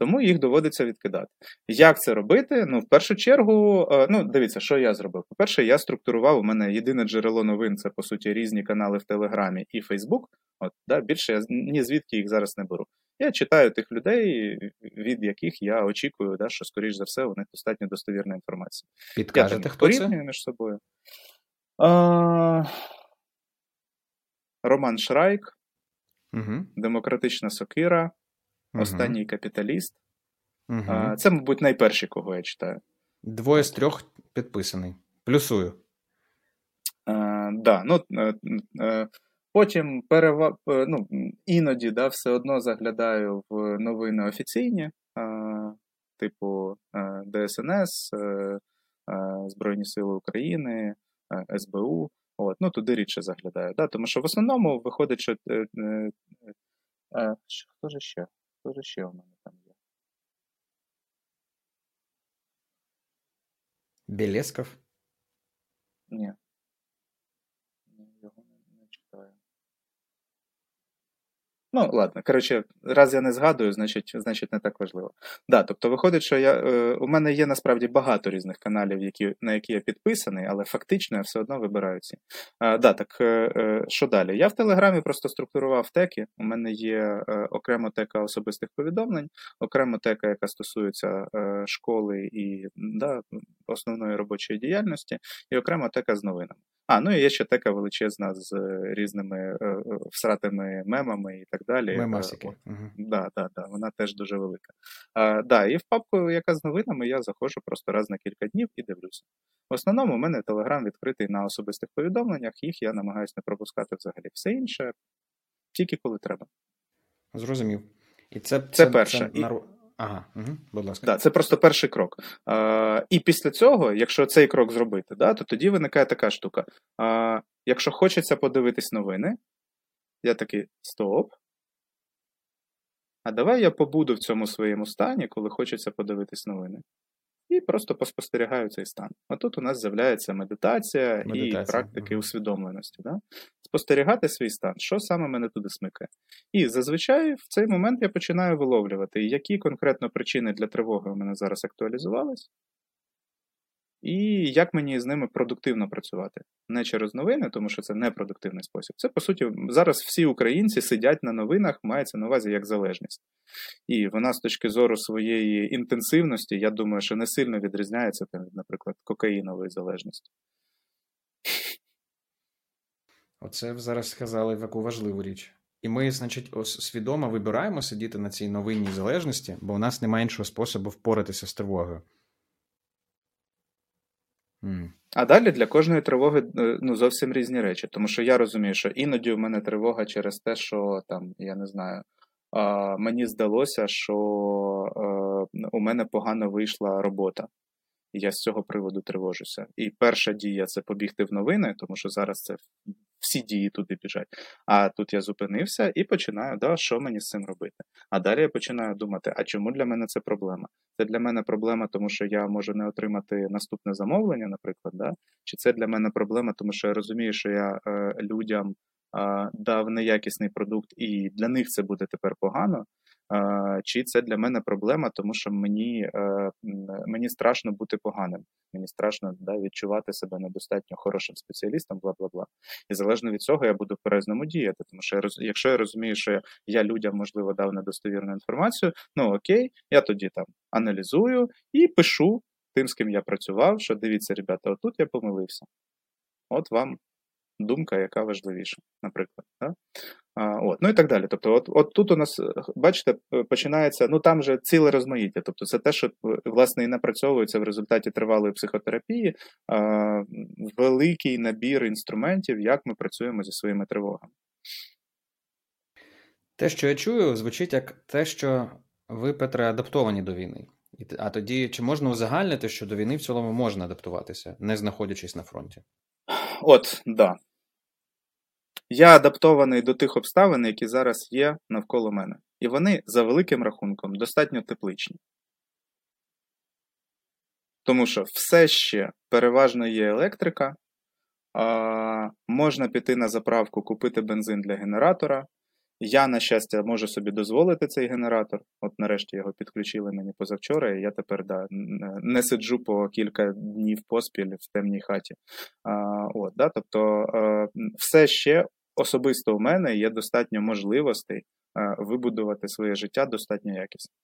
Тому їх доводиться відкидати. Як це робити? Ну, в першу чергу, е, ну, дивіться, що я зробив. По-перше, я структурував, у мене єдине джерело новин це, по суті, різні канали в Телеграмі і Фейсбук. От, да, Більше я ні звідки їх зараз не беру. Я читаю тих людей, від яких я очікую, да, що, скоріш за все, у них достатньо достовірна інформація. Підкажете, хто це? між собою. А... Роман Шрайк, угу. Демократична Сокира, угу. Останній капіталіст. Угу. А, Це, мабуть, найперші, кого я читаю. Двоє з трьох підписаний. Плюсую. А, да, ну, е, е, Потім перева... Е, ну, іноді да, все одно заглядаю в новини офіційні, типу е, ДСНС, е, Збройні Сили України, СБУ. От, ну, Туди рідше заглядаю. Да, Тому що в основному виходить, що. Хто ж ще? Хто ж ще у мене там є? Белесков? Ні. Ну, ладно, коротше, раз я не згадую, значить значить не так важливо. Да, Тобто, виходить, що я, е, у мене є насправді багато різних каналів, які, на які я підписаний, але фактично я все одно вибираю ці. А, да, так, е, е, Що далі? Я в Телеграмі просто структурував теки. У мене є е, окремо тека особистих повідомлень, окремо тека, яка стосується е, школи і да, основної робочої діяльності, і окремо тека з новинами. А, ну і є ще тека величезна з е, різними е, е, всратими мемами і так далі. Мемасики. Угу. Да, да, да, Вона теж дуже велика. А, да, І в папку, яка з новинами, я заходжу просто раз на кілька днів і дивлюся. В основному у мене Телеграм відкритий на особистих повідомленнях, їх я намагаюся не пропускати взагалі. Все інше, тільки коли треба. Зрозумів. І це, це, це перше. Це... Ага, угу, будь ласка. Да, Це просто перший крок. А, І після цього, якщо цей крок зробити, да, то тоді виникає така штука. А, Якщо хочеться подивитись новини, я такий стоп. А давай я побуду в цьому своєму стані, коли хочеться подивитись новини і просто поспостерігаю цей стан. А тут у нас з'являється медитація, медитація. і практики угу. усвідомленості. Да? Спостерігати свій стан, що саме мене туди смикає. І зазвичай в цей момент я починаю виловлювати, які конкретно причини для тривоги у мене зараз актуалізувались, і як мені з ними продуктивно працювати. Не через новини, тому що це не продуктивний спосіб. Це, по суті, зараз всі українці сидять на новинах, мається на увазі як залежність. І вона з точки зору своєї інтенсивності, я думаю, що не сильно відрізняється, від, наприклад, кокаїнової залежності. Оце ви зараз сказали таку важливу річ. І ми, значить, ось свідомо вибираємо сидіти на цій новинній залежності, бо у нас немає іншого способу впоратися з тривогою. А далі для кожної тривоги е, ну, зовсім різні речі. Тому що я розумію, що іноді у мене тривога через те, що там, я не знаю, а, мені здалося, що а, е, у мене погано вийшла робота. І я з цього приводу тривожуся. І перша дія це побігти в новини, тому що зараз це всі дії туди біжать. А тут я зупинився і починаю, да, що мені з цим робити. А далі я починаю думати, а чому для мене це проблема? Це для мене проблема, тому що я можу не отримати наступне замовлення, наприклад, да? чи це для мене проблема, тому що я розумію, що я е, людям дав неякісний продукт, і для них це буде тепер погано. Чи це для мене проблема, тому що мені е, мені страшно бути поганим, мені страшно да, відчувати себе недостатньо хорошим спеціалістом, бла бла бла. І залежно від цього я буду по-разному діяти. Тому що я якщо я розумію, що я людям можливо дав недостовірну інформацію, ну окей, я тоді там аналізую і пишу тим, з ким я працював, що дивіться, ребята, отут я помилився. От вам думка, яка важливіша, наприклад. Да? От, Ну і так далі. Тобто, от от тут у нас, бачите, починається, ну там же ціле розмаїття. Тобто, це те, що власне і напрацьовується в результаті тривалої психотерапії, а, великий набір інструментів, як ми працюємо зі своїми тривогами. Те, що я чую, звучить як те, що ви, Петре, адаптовані до війни. А тоді чи можна узагальнити, що до війни в цілому можна адаптуватися, не знаходячись на фронті? От, да. Я адаптований до тих обставин, які зараз є навколо мене. І вони, за великим рахунком, достатньо тепличні. Тому що все ще переважно є електрика, а, можна піти на заправку, купити бензин для генератора, я, на щастя, можу собі дозволити цей генератор. От нарешті його підключили мені позавчора, і я тепер да, не сиджу по кілька днів поспіль в темній хаті. А, от, да, Тобто а, все ще особисто у мене є достатньо можливостей вибудувати своє життя достатньо якісно.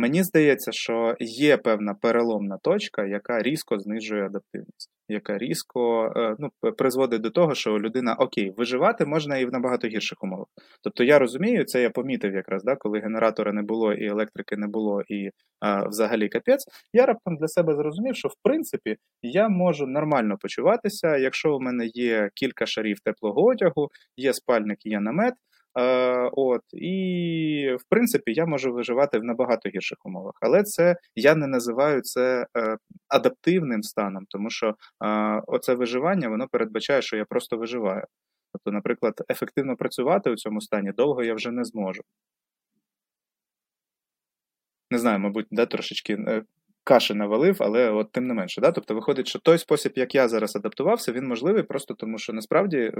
Мені здається, що є певна переломна точка, яка різко знижує адаптивність, яка різко е, ну, призводить до того, що людина окей, виживати можна і в набагато гірших умовах. Тобто я розумію, це я помітив якраз, да, коли генератора не було і електрики не було, і а, взагалі капець. Я раптом для себе зрозумів, що в принципі я можу нормально почуватися, якщо у мене є кілька шарів теплого одягу, є спальник, є намет. Е, от, І, в принципі, я можу виживати в набагато гірших умовах. Але це я не називаю це е, адаптивним станом, тому що е, оце виживання воно передбачає, що я просто виживаю. Тобто, наприклад, ефективно працювати у цьому стані довго я вже не зможу. Не знаю, мабуть, да, трошечки каші навалив, але от тим не менше. Да? Тобто виходить, що той спосіб, як я зараз адаптувався, він можливий просто тому, що насправді е,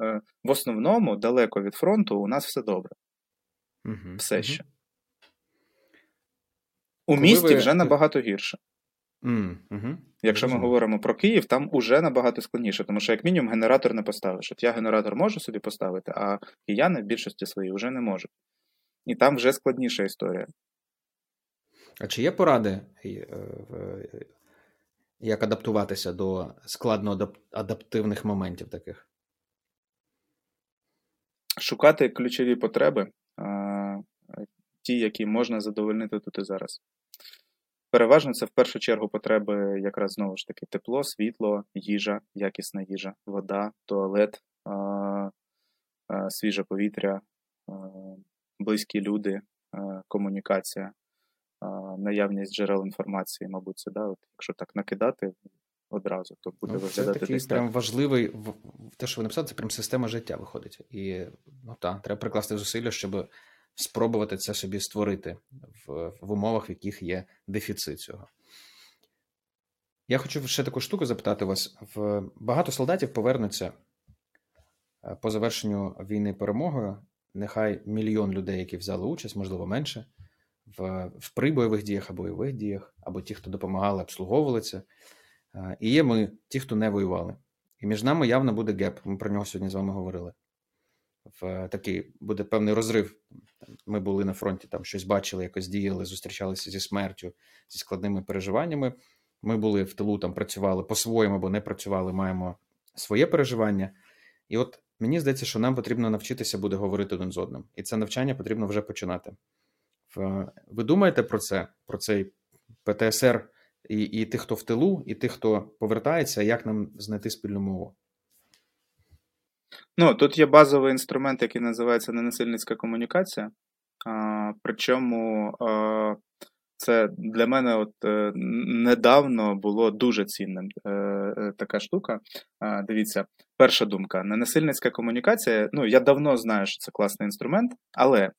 е, в основному далеко від фронту у нас все добре. Угу, все ще. Угу. У Коли місті ви... вже набагато гірше. Mm, угу. Якщо ми говоримо про Київ, там уже набагато складніше, тому що, як мінімум, генератор не поставиш. От я генератор можу собі поставити, а кияни в більшості свої вже не можуть. І там вже складніша історія. А чи є поради, е, як адаптуватися до складно адаптивних моментів таких? Шукати ключові потреби, ті, які можна задовольнити тут і зараз. Переважно це в першу чергу потреби, якраз знову ж таки, тепло, світло, їжа, якісна їжа, вода, туалет, свіже повітря, близькі люди, комунікація наявність джерел інформації, мабуть, це да, от, якщо так накидати одразу, то буде ну, виглядати такий десь прям важливий те, що ви написали, це прям система життя виходить. І ну так, треба прикласти зусилля, щоб спробувати це собі створити в, в умовах, в яких є дефіцит цього. Я хочу ще таку штуку запитати вас: в багато солдатів повернуться е, по завершенню війни перемогою. Нехай мільйон людей, які взяли участь, можливо, менше в в прибойових діях або бойових діях, або ті, хто допомагали, обслуговували це. І є ми, ті, хто не воювали. І між нами явно буде геп. Ми про нього сьогодні з вами говорили. В Такий буде певний розрив. Ми були на фронті, там щось бачили, якось діяли, зустрічалися зі смертю, зі складними переживаннями. Ми були в тилу, там працювали по-своєму або не працювали, маємо своє переживання. І от мені здається, що нам потрібно навчитися буде говорити один з одним. І це навчання потрібно вже починати. Ви думаєте про це, про цей ПТСР і і тих, хто в тилу, і тих, хто повертається, як нам знайти спільну мову? Ну, тут є базовий інструмент, який називається ненасильницька комунікація. А, Причому а, Це для мене от е, недавно було дуже цінним е, е, така штука. Дивіться, перша думка: ненасильницька комунікація. Ну, я давно знаю, що це класний інструмент, але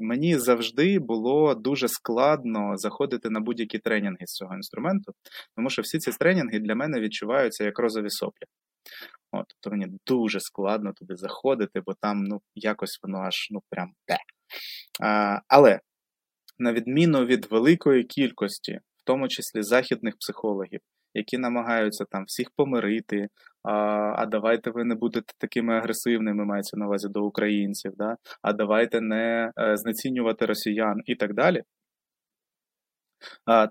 мені завжди було дуже складно заходити на будь-які тренінги з цього інструменту, тому що всі ці тренінги для мене відчуваються як розові соплі. От, Тобто мені дуже складно туди заходити, бо там ну, якось воно аж ну прям те. Але на відміну від великої кількості, в тому числі західних психологів, які намагаються там всіх помирити, а давайте ви не будете такими агресивними, мається на увазі до українців, да? а давайте не е, знецінювати росіян і так далі.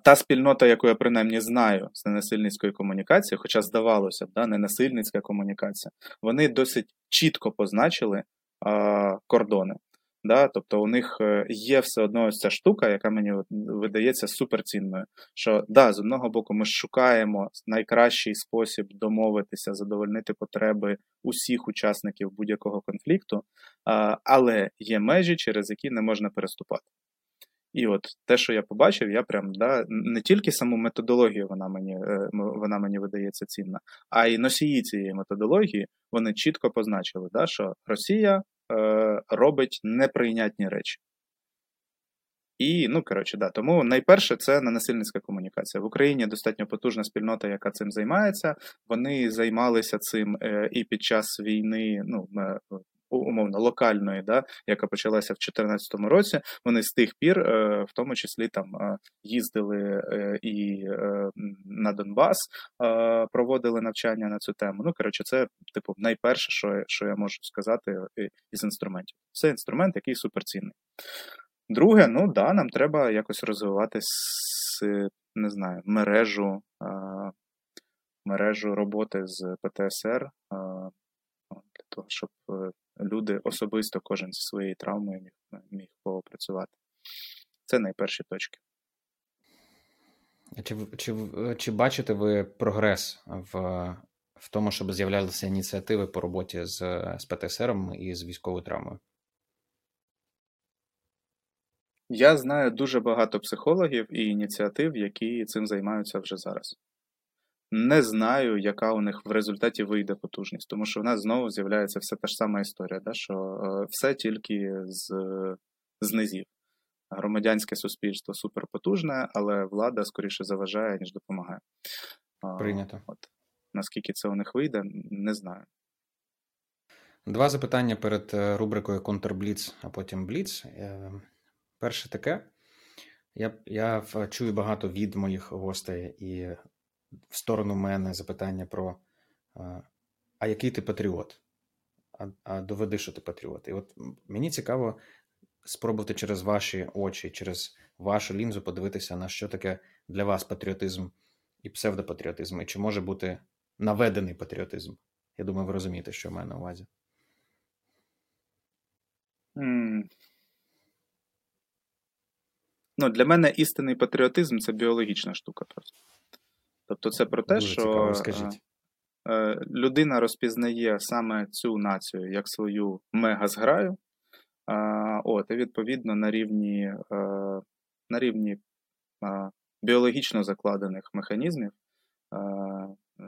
Та спільнота, яку я принаймні знаю з ненасильницької комунікації, хоча здавалося б, да, ненасильницька комунікація, вони досить чітко позначили а, кордони. Да? Тобто у них е, є все одно ця штука, яка мені видається суперцінною. Що да, з одного боку, ми шукаємо найкращий спосіб домовитися, задовольнити потреби усіх учасників будь-якого конфлікту, але є межі, через які не можна переступати. І от те, що я побачив, я прям да, не тільки саму методологію вона мені е, вона мені видається цінна, а й носії цієї методології вони чітко позначили, да, що Росія робить неприйнятні речі. І, ну, коротше, да, тому найперше це ненасильницька комунікація. В Україні достатньо потужна спільнота, яка цим займається. Вони займалися цим е, і під час війни, ну, умовно локальної, да, яка почалася в 2014 році. Вони з тих пір, е, в тому числі там е, їздили е, і на Донбас, проводили навчання на цю тему. Ну коротше, це типу найперше, що що я можу сказати із інструментів. Це інструмент, який суперцінний. Друге, ну да, нам треба якось розвивати не знаю, мережу мережу роботи з ПТСР для того, щоб люди особисто кожен зі своєю травмою міг, міг попрацювати. Це найперші точки. Чи чи, чи бачите ви прогрес в в тому, щоб з'являлися ініціативи по роботі з з ПТСР і з військовою травмою? Я знаю дуже багато психологів і ініціатив, які цим займаються вже зараз. Не знаю, яка у них в результаті вийде потужність, тому що в нас знову з'являється вся та ж сама історія, да, що е, все тільки з з низів. Громадянське суспільство суперпотужне, але влада скоріше заважає, ніж допомагає. Прийнято. От. Наскільки це у них вийде, не знаю. Два запитання перед е, рубрикою Контрбліц, а потім Бліц. Е, перше таке. Я я чую багато від моїх гостей і в сторону мене запитання про а який ти патріот? А а доведи, що ти патріот. І от мені цікаво спробувати через ваші очі, через вашу лінзу подивитися, на що таке для вас патріотизм і псевдопатріотизм, і чи може бути наведений патріотизм. Я думаю, ви розумієте, що в мене на увазі. Mm. Ну, Для мене істинний патріотизм це біологічна штука просто. Тобто, це про те, Дуже що цікаво, скажіть. Е, е, людина розпізнає саме цю націю як свою мегазграю, от, і відповідно на рівні е, на рівні біологічно закладених механізмів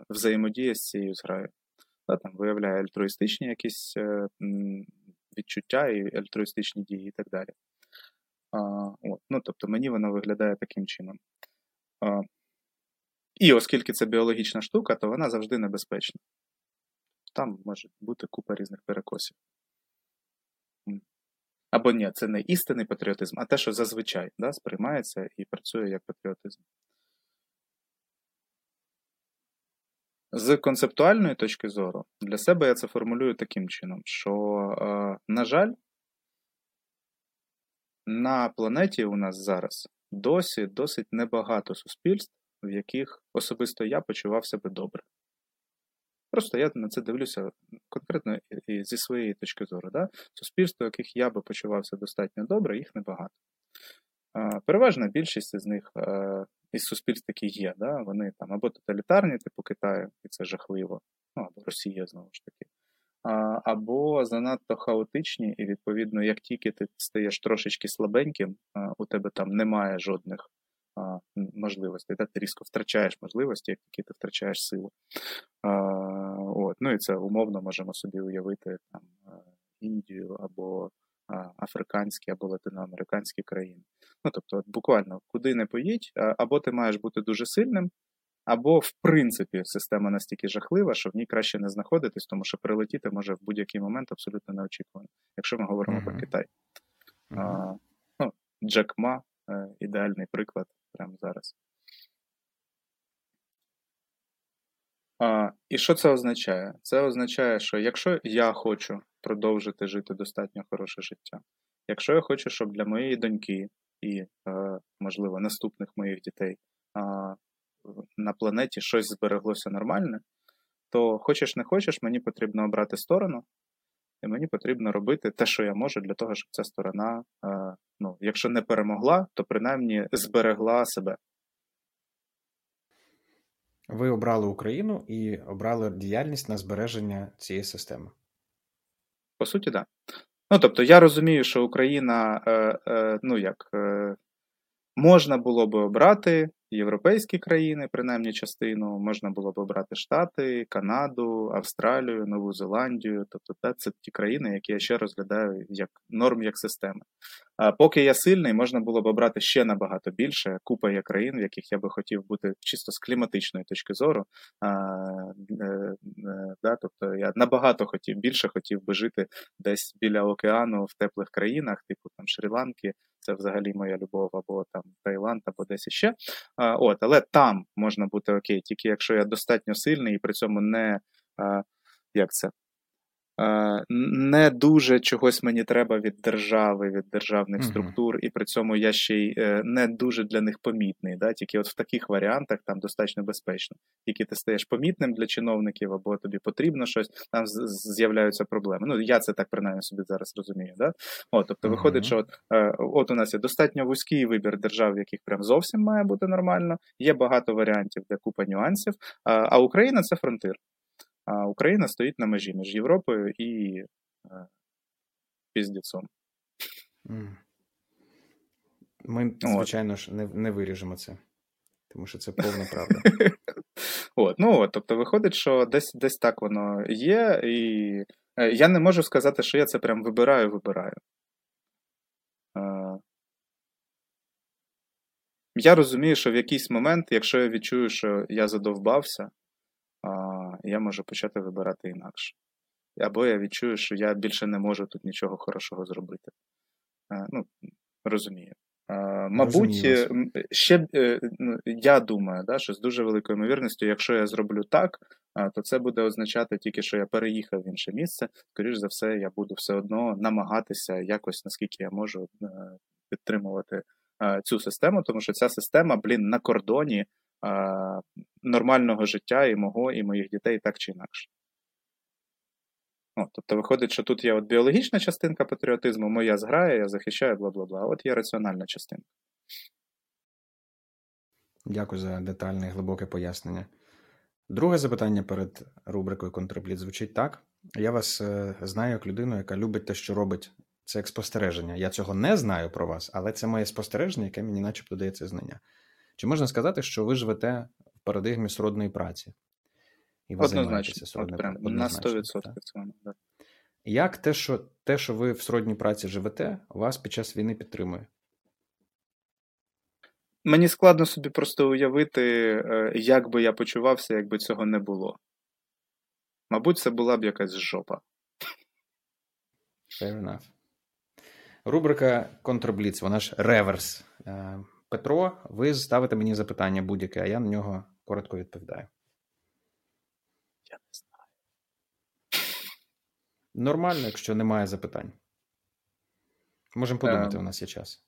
взаємодія з цією зграю. Там Виявляє альтруїстичні якісь відчуття і альтруїстичні дії і так далі. От, ну, Тобто мені воно виглядає таким чином. І оскільки це біологічна штука, то вона завжди небезпечна. Там може бути купа різних перекосів. Або ні, це не істинний патріотизм, а те, що зазвичай да, сприймається і працює як патріотизм. З концептуальної точки зору, для себе я це формулюю таким чином, що, е, на жаль, на планеті у нас зараз досі досить небагато суспільств, в яких особисто я почував себе добре. Просто я на це дивлюся конкретно і зі своєї точки зору. Да? Суспільство, яких я би почувався достатньо добре, їх небагато. Переважна більшість з них із суспільств, які є, да? вони там або тоталітарні, типу Китаю, і це жахливо, ну або Росія знову ж таки, або занадто хаотичні, і, відповідно, як тільки ти стаєш трошечки слабеньким, у тебе там немає жодних можливостей, ти різко втрачаєш можливості, як тільки ти втрачаєш силу. От. Ну і це умовно можемо собі уявити там Індію або африканські або латиноамериканські країни. Ну тобто, от буквально куди не поїдь, або ти маєш бути дуже сильним, або, в принципі, система настільки жахлива, що в ній краще не знаходитись, тому що прилетіти може в будь-який момент абсолютно неочікувано, якщо ми говоримо uh-huh. про Китай. Uh-huh. А, ну, Джек Ма е, ідеальний приклад прямо зараз. А, І що це означає? Це означає, що якщо я хочу продовжити жити достатньо хороше життя, якщо я хочу, щоб для моєї доньки і, е, можливо, наступних моїх дітей на планеті щось збереглося нормальне, то хочеш не хочеш, мені потрібно обрати сторону, і мені потрібно робити те, що я можу, для того, щоб ця сторона, е, ну, якщо не перемогла, то принаймні зберегла себе. Ви обрали Україну і обрали діяльність на збереження цієї системи. По суті, так. Да. Ну, тобто, я розумію, що Україна, е, е, ну як, е, можна було би обрати європейські країни, принаймні частину, можна було б обрати Штати, Канаду, Австралію, Нову Зеландію. Тобто, це ті країни, які я ще розглядаю як норм, як системи. А поки я сильний, можна було б обрати ще набагато більше. Купа є країн, в яких я би хотів бути чисто з кліматичної точки зору. А, е, е, да, Тобто я набагато хотів більше хотів би жити десь біля океану в теплих країнах, типу там Шрі-Ланки. Це взагалі моя любов, або там Таїланд, або десь іще. А, от, Але там можна бути окей, тільки якщо я достатньо сильний і при цьому не а, як це, не дуже чогось мені треба від держави, від державних mm-hmm. структур, і при цьому я ще й е, не дуже для них помітний. Да? Тільки от в таких варіантах там достатньо безпечно. Тільки ти стаєш помітним для чиновників, або тобі потрібно щось, там з'являються проблеми. Ну, я це так принаймні собі зараз розумію. Да? От, Тобто, mm-hmm. виходить, що от, е, от у нас є достатньо вузький вибір держав, в яких прям зовсім має бути нормально. Є багато варіантів, де купа нюансів. А Україна це фронтир. А Україна стоїть на межі між Європою і е, піздецом. Ми, звичайно ж, не не виріжемо це, тому що це повна правда. [LAUGHS] От, ну от, Тобто, виходить, що десь десь так воно є, і е, я не можу сказати, що я це прям вибираю, вибираю. Е, я розумію, що в якийсь момент, якщо я відчую, що я задовбався, я можу почати вибирати інакше. Або я відчую, що я більше не можу тут нічого хорошого зробити. Е, ну, Розумію. Мабуть, е, ще е, ну, я думаю, да, що з дуже великою ймовірністю, якщо я зроблю так, то це буде означати тільки, що я переїхав в інше місце. Скоріше за все, я буду все одно намагатися якось, наскільки я можу, підтримувати цю систему, тому що ця система, блін, на кордоні нормального життя і мого, і моїх дітей так чи інакше. О, тобто виходить, що тут є от біологічна частинка патріотизму, моя зграє, я захищаю, бла бла бла. От є раціональна частинка. Дякую за детальне і глибоке пояснення. Друге запитання перед рубрикою Контрбліт звучить так. Я вас е, знаю як людину, яка любить те, що робить це як спостереження. Я цього не знаю про вас, але це моє спостереження, яке мені начебто дає це знання. Чи можна сказати, що ви живете в парадигмі сродної праці? І ви Однозначно. Сродною прям, на 100% цьому, да. Як те, що те, що ви в сродній праці живете, вас під час війни підтримує? Мені складно собі просто уявити, е, як би я почувався, якби цього не було. Мабуть, це була б якась жопа. Fair enough. Рубрика Контрбліц, вона ж реверс. Петро, ви ставите мені запитання будь-яке, а я на нього коротко відповідаю. Я не знаю. Нормально, якщо немає запитань. Можемо подумати, е, у нас є час.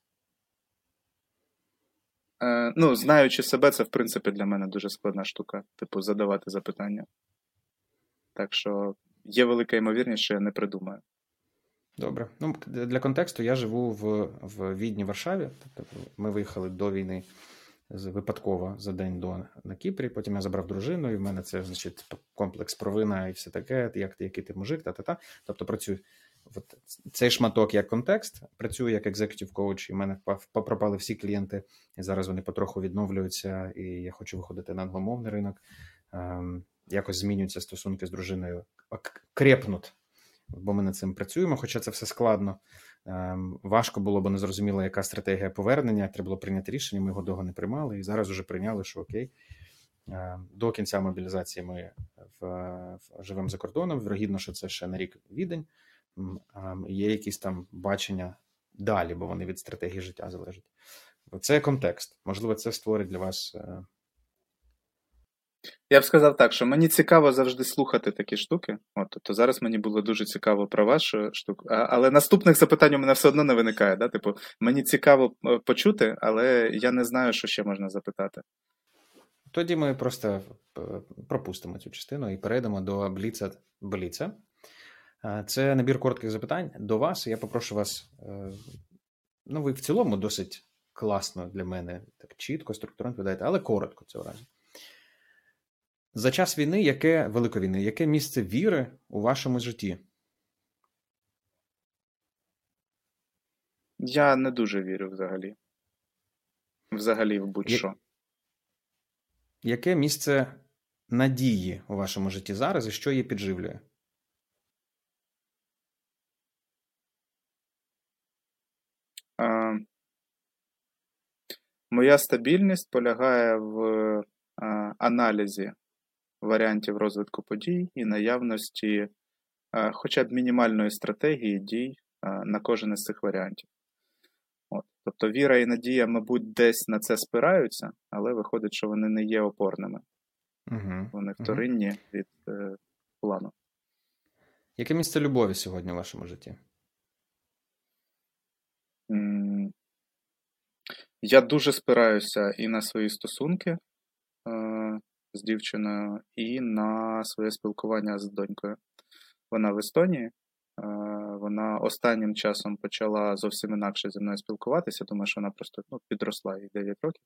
Е, Ну, знаючи себе, це, в принципі, для мене дуже складна штука, типу, задавати запитання. Так що є велика ймовірність, що я не придумаю. Добре. Ну, Для контексту я живу в в Відні, Варшаві. Тобто ми виїхали до війни випадково за день до на Кіпрі. Потім я забрав дружину, і в мене це значить комплекс провина і все таке, як ти, який ти мужик, та-та-та. Тобто працюю. От цей шматок як контекст, працюю як екзекутів коуч, і в мене пропали всі клієнти, і зараз вони потроху відновлюються, і я хочу виходити на англомовний ринок. Ем, якось змінюються стосунки з дружиною, крепнуть, бо ми над цим працюємо, хоча це все складно. Ем, важко було, бо не зрозуміло, яка стратегія повернення. Треба було прийняти рішення. Ми його довго не приймали, і зараз вже прийняли, що окей. Ем, до кінця мобілізації ми в, в живемо за кордоном. Вірогідно, що це ще на рік відень. Ем, є якісь там бачення далі, бо вони від стратегії життя залежать. Це контекст. Можливо, це створить для вас е, я б сказав так, що мені цікаво завжди слухати такі штуки. От, Тобто зараз мені було дуже цікаво про вашу штуку. А, але наступних запитань у мене все одно не виникає. Да? Типу, мені цікаво е, почути, але я не знаю, що ще можна запитати. Тоді ми просто е, пропустимо цю частину і перейдемо до Бліца. Бліца. Це набір коротких запитань до вас. Я попрошу вас. Е, ну, ви в цілому досить класно для мене, так чітко, структурно відповідаєте, але коротко цього разу. За час війни, яке Великої війни, яке місце віри у вашому житті? Я не дуже вірю взагалі. Взагалі, в будь-що. Яке місце надії у вашому житті зараз і що її підживлює? А, Моя стабільність полягає в а, аналізі варіантів розвитку подій і наявності е, хоча б мінімальної стратегії дій е, на кожен із цих варіантів. От. Тобто віра і надія, мабуть, десь на це спираються, але виходить, що вони не є опорними. Угу. Вони вторинні угу. від е, плану. Яке місце любові сьогодні в вашому житті? Я дуже спираюся і на свої стосунки, з дівчиною і на своє спілкування з донькою. Вона в Естонії. Е, вона останнім часом почала зовсім інакше зі мною спілкуватися, тому що вона просто ну, підросла їй 9 років.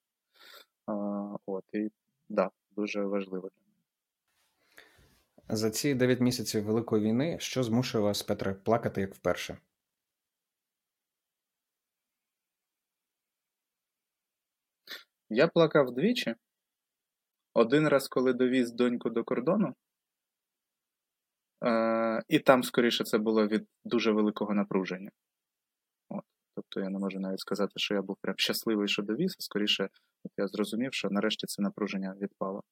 От, І да, дуже важливо для мене. За ці 9 місяців Великої війни, що змушує вас, Петре, плакати як вперше? Я плакав двічі. Один раз, коли довіз доньку до кордону, е, і там, скоріше, це було від дуже великого напруження. От. Тобто я не можу навіть сказати, що я був прям щасливий, що довіз, а скоріше, от я зрозумів, що нарешті це напруження відпало.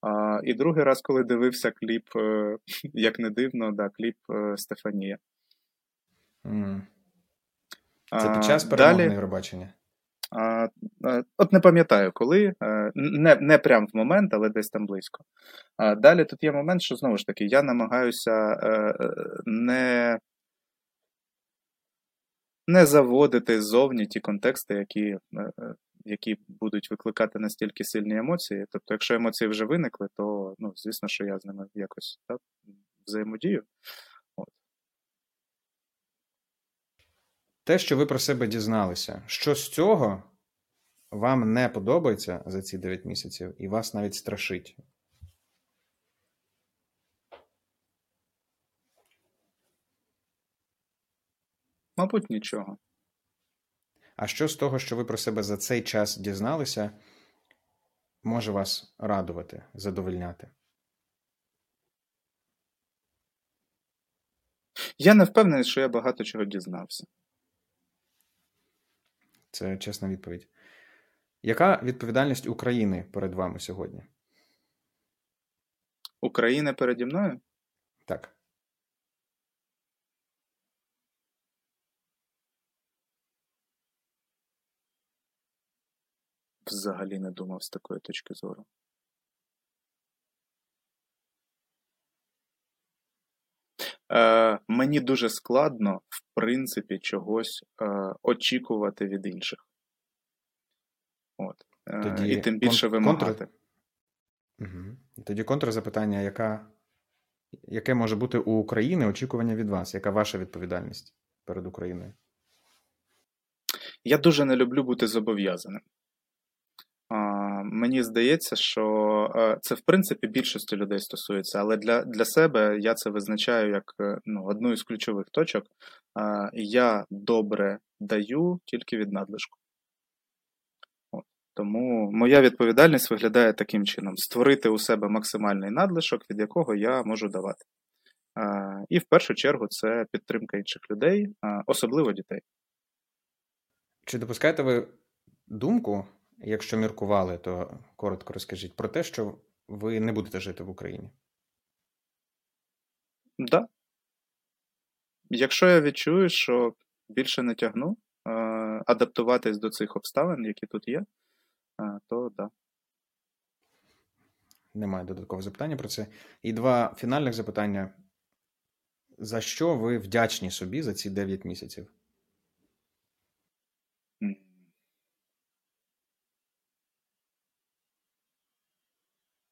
А, І другий раз, коли дивився кліп, е, [LAUGHS] як не дивно, да, кліп е, Стефанія. Mm. Це під час перемоги Євробачення? От не пам'ятаю коли, е, не не прям в момент, але десь там близько. Далі тут є момент, що знову ж таки я намагаюся е, не не заводити ззовні ті контексти, які е, які будуть викликати настільки сильні емоції. Тобто, якщо емоції вже виникли, то ну, звісно, що я з ними якось так, взаємодію. Те, що ви про себе дізналися, що з цього вам не подобається за ці 9 місяців, і вас навіть страшить. Мабуть, нічого. А що з того, що ви про себе за цей час дізналися, може вас радувати, задовольняти? Я не впевнений, що я багато чого дізнався. Це чесна відповідь. Яка відповідальність України перед вами сьогодні? Україна переді мною? Так. Взагалі не думав з такої точки зору. Е, Мені дуже складно, в принципі, чогось е, очікувати від інших. От. Е, Тоді І тим більше кон- вимагати. Контр... Угу. Тоді контрзапитання, яка... яке може бути у України очікування від вас? Яка ваша відповідальність перед Україною? Я дуже не люблю бути зобов'язаним. Мені здається, що е, це в принципі більшості людей стосується, але для для себе я це визначаю як е, ну, одну із ключових точок. Я добре даю тільки від надлишку. Тому моя відповідальність виглядає таким чином: створити у себе максимальний надлишок, від якого я можу давати. І в першу чергу це підтримка інших людей, особливо дітей. Чи допускаєте ви думку, якщо міркували, то коротко розкажіть про те, що ви не будете жити в Україні? Так. Да. Якщо я відчую, що більше не тягну адаптуватись до цих обставин, які тут є, то так. Да. Немає додаткового запитання про це. І два фінальних запитання. За що ви вдячні собі за ці 9 місяців?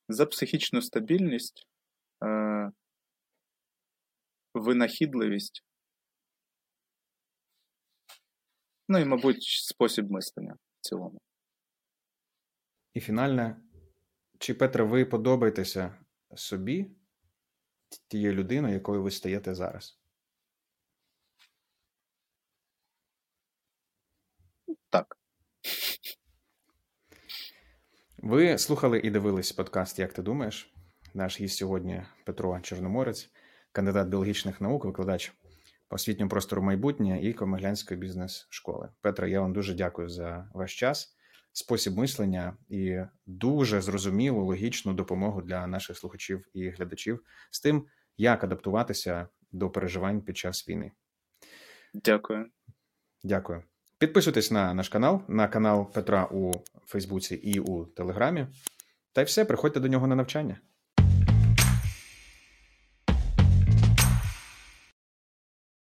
За психічну стабільність, е, винахідливість, ну і, мабуть, спосіб мислення в цілому. І фінальне. Чи Петре, ви подобаєтеся собі тією людиною, якою ви стаєте зараз? Так. Ви слухали і дивились подкаст Як ти думаєш? Наш гість сьогодні Петро Чорноморець, кандидат біологічних наук, викладач освітнього простору майбутнє і Комеглянської бізнес-школи. Петро, я вам дуже дякую за ваш час, спосіб мислення і дуже зрозумілу логічну допомогу для наших слухачів і глядачів з тим, як адаптуватися до переживань під час війни. Дякую. Дякую. Підписуйтесь на наш канал, на канал Петра у Фейсбуці і у Телеграмі. Та й все, приходьте до нього на навчання.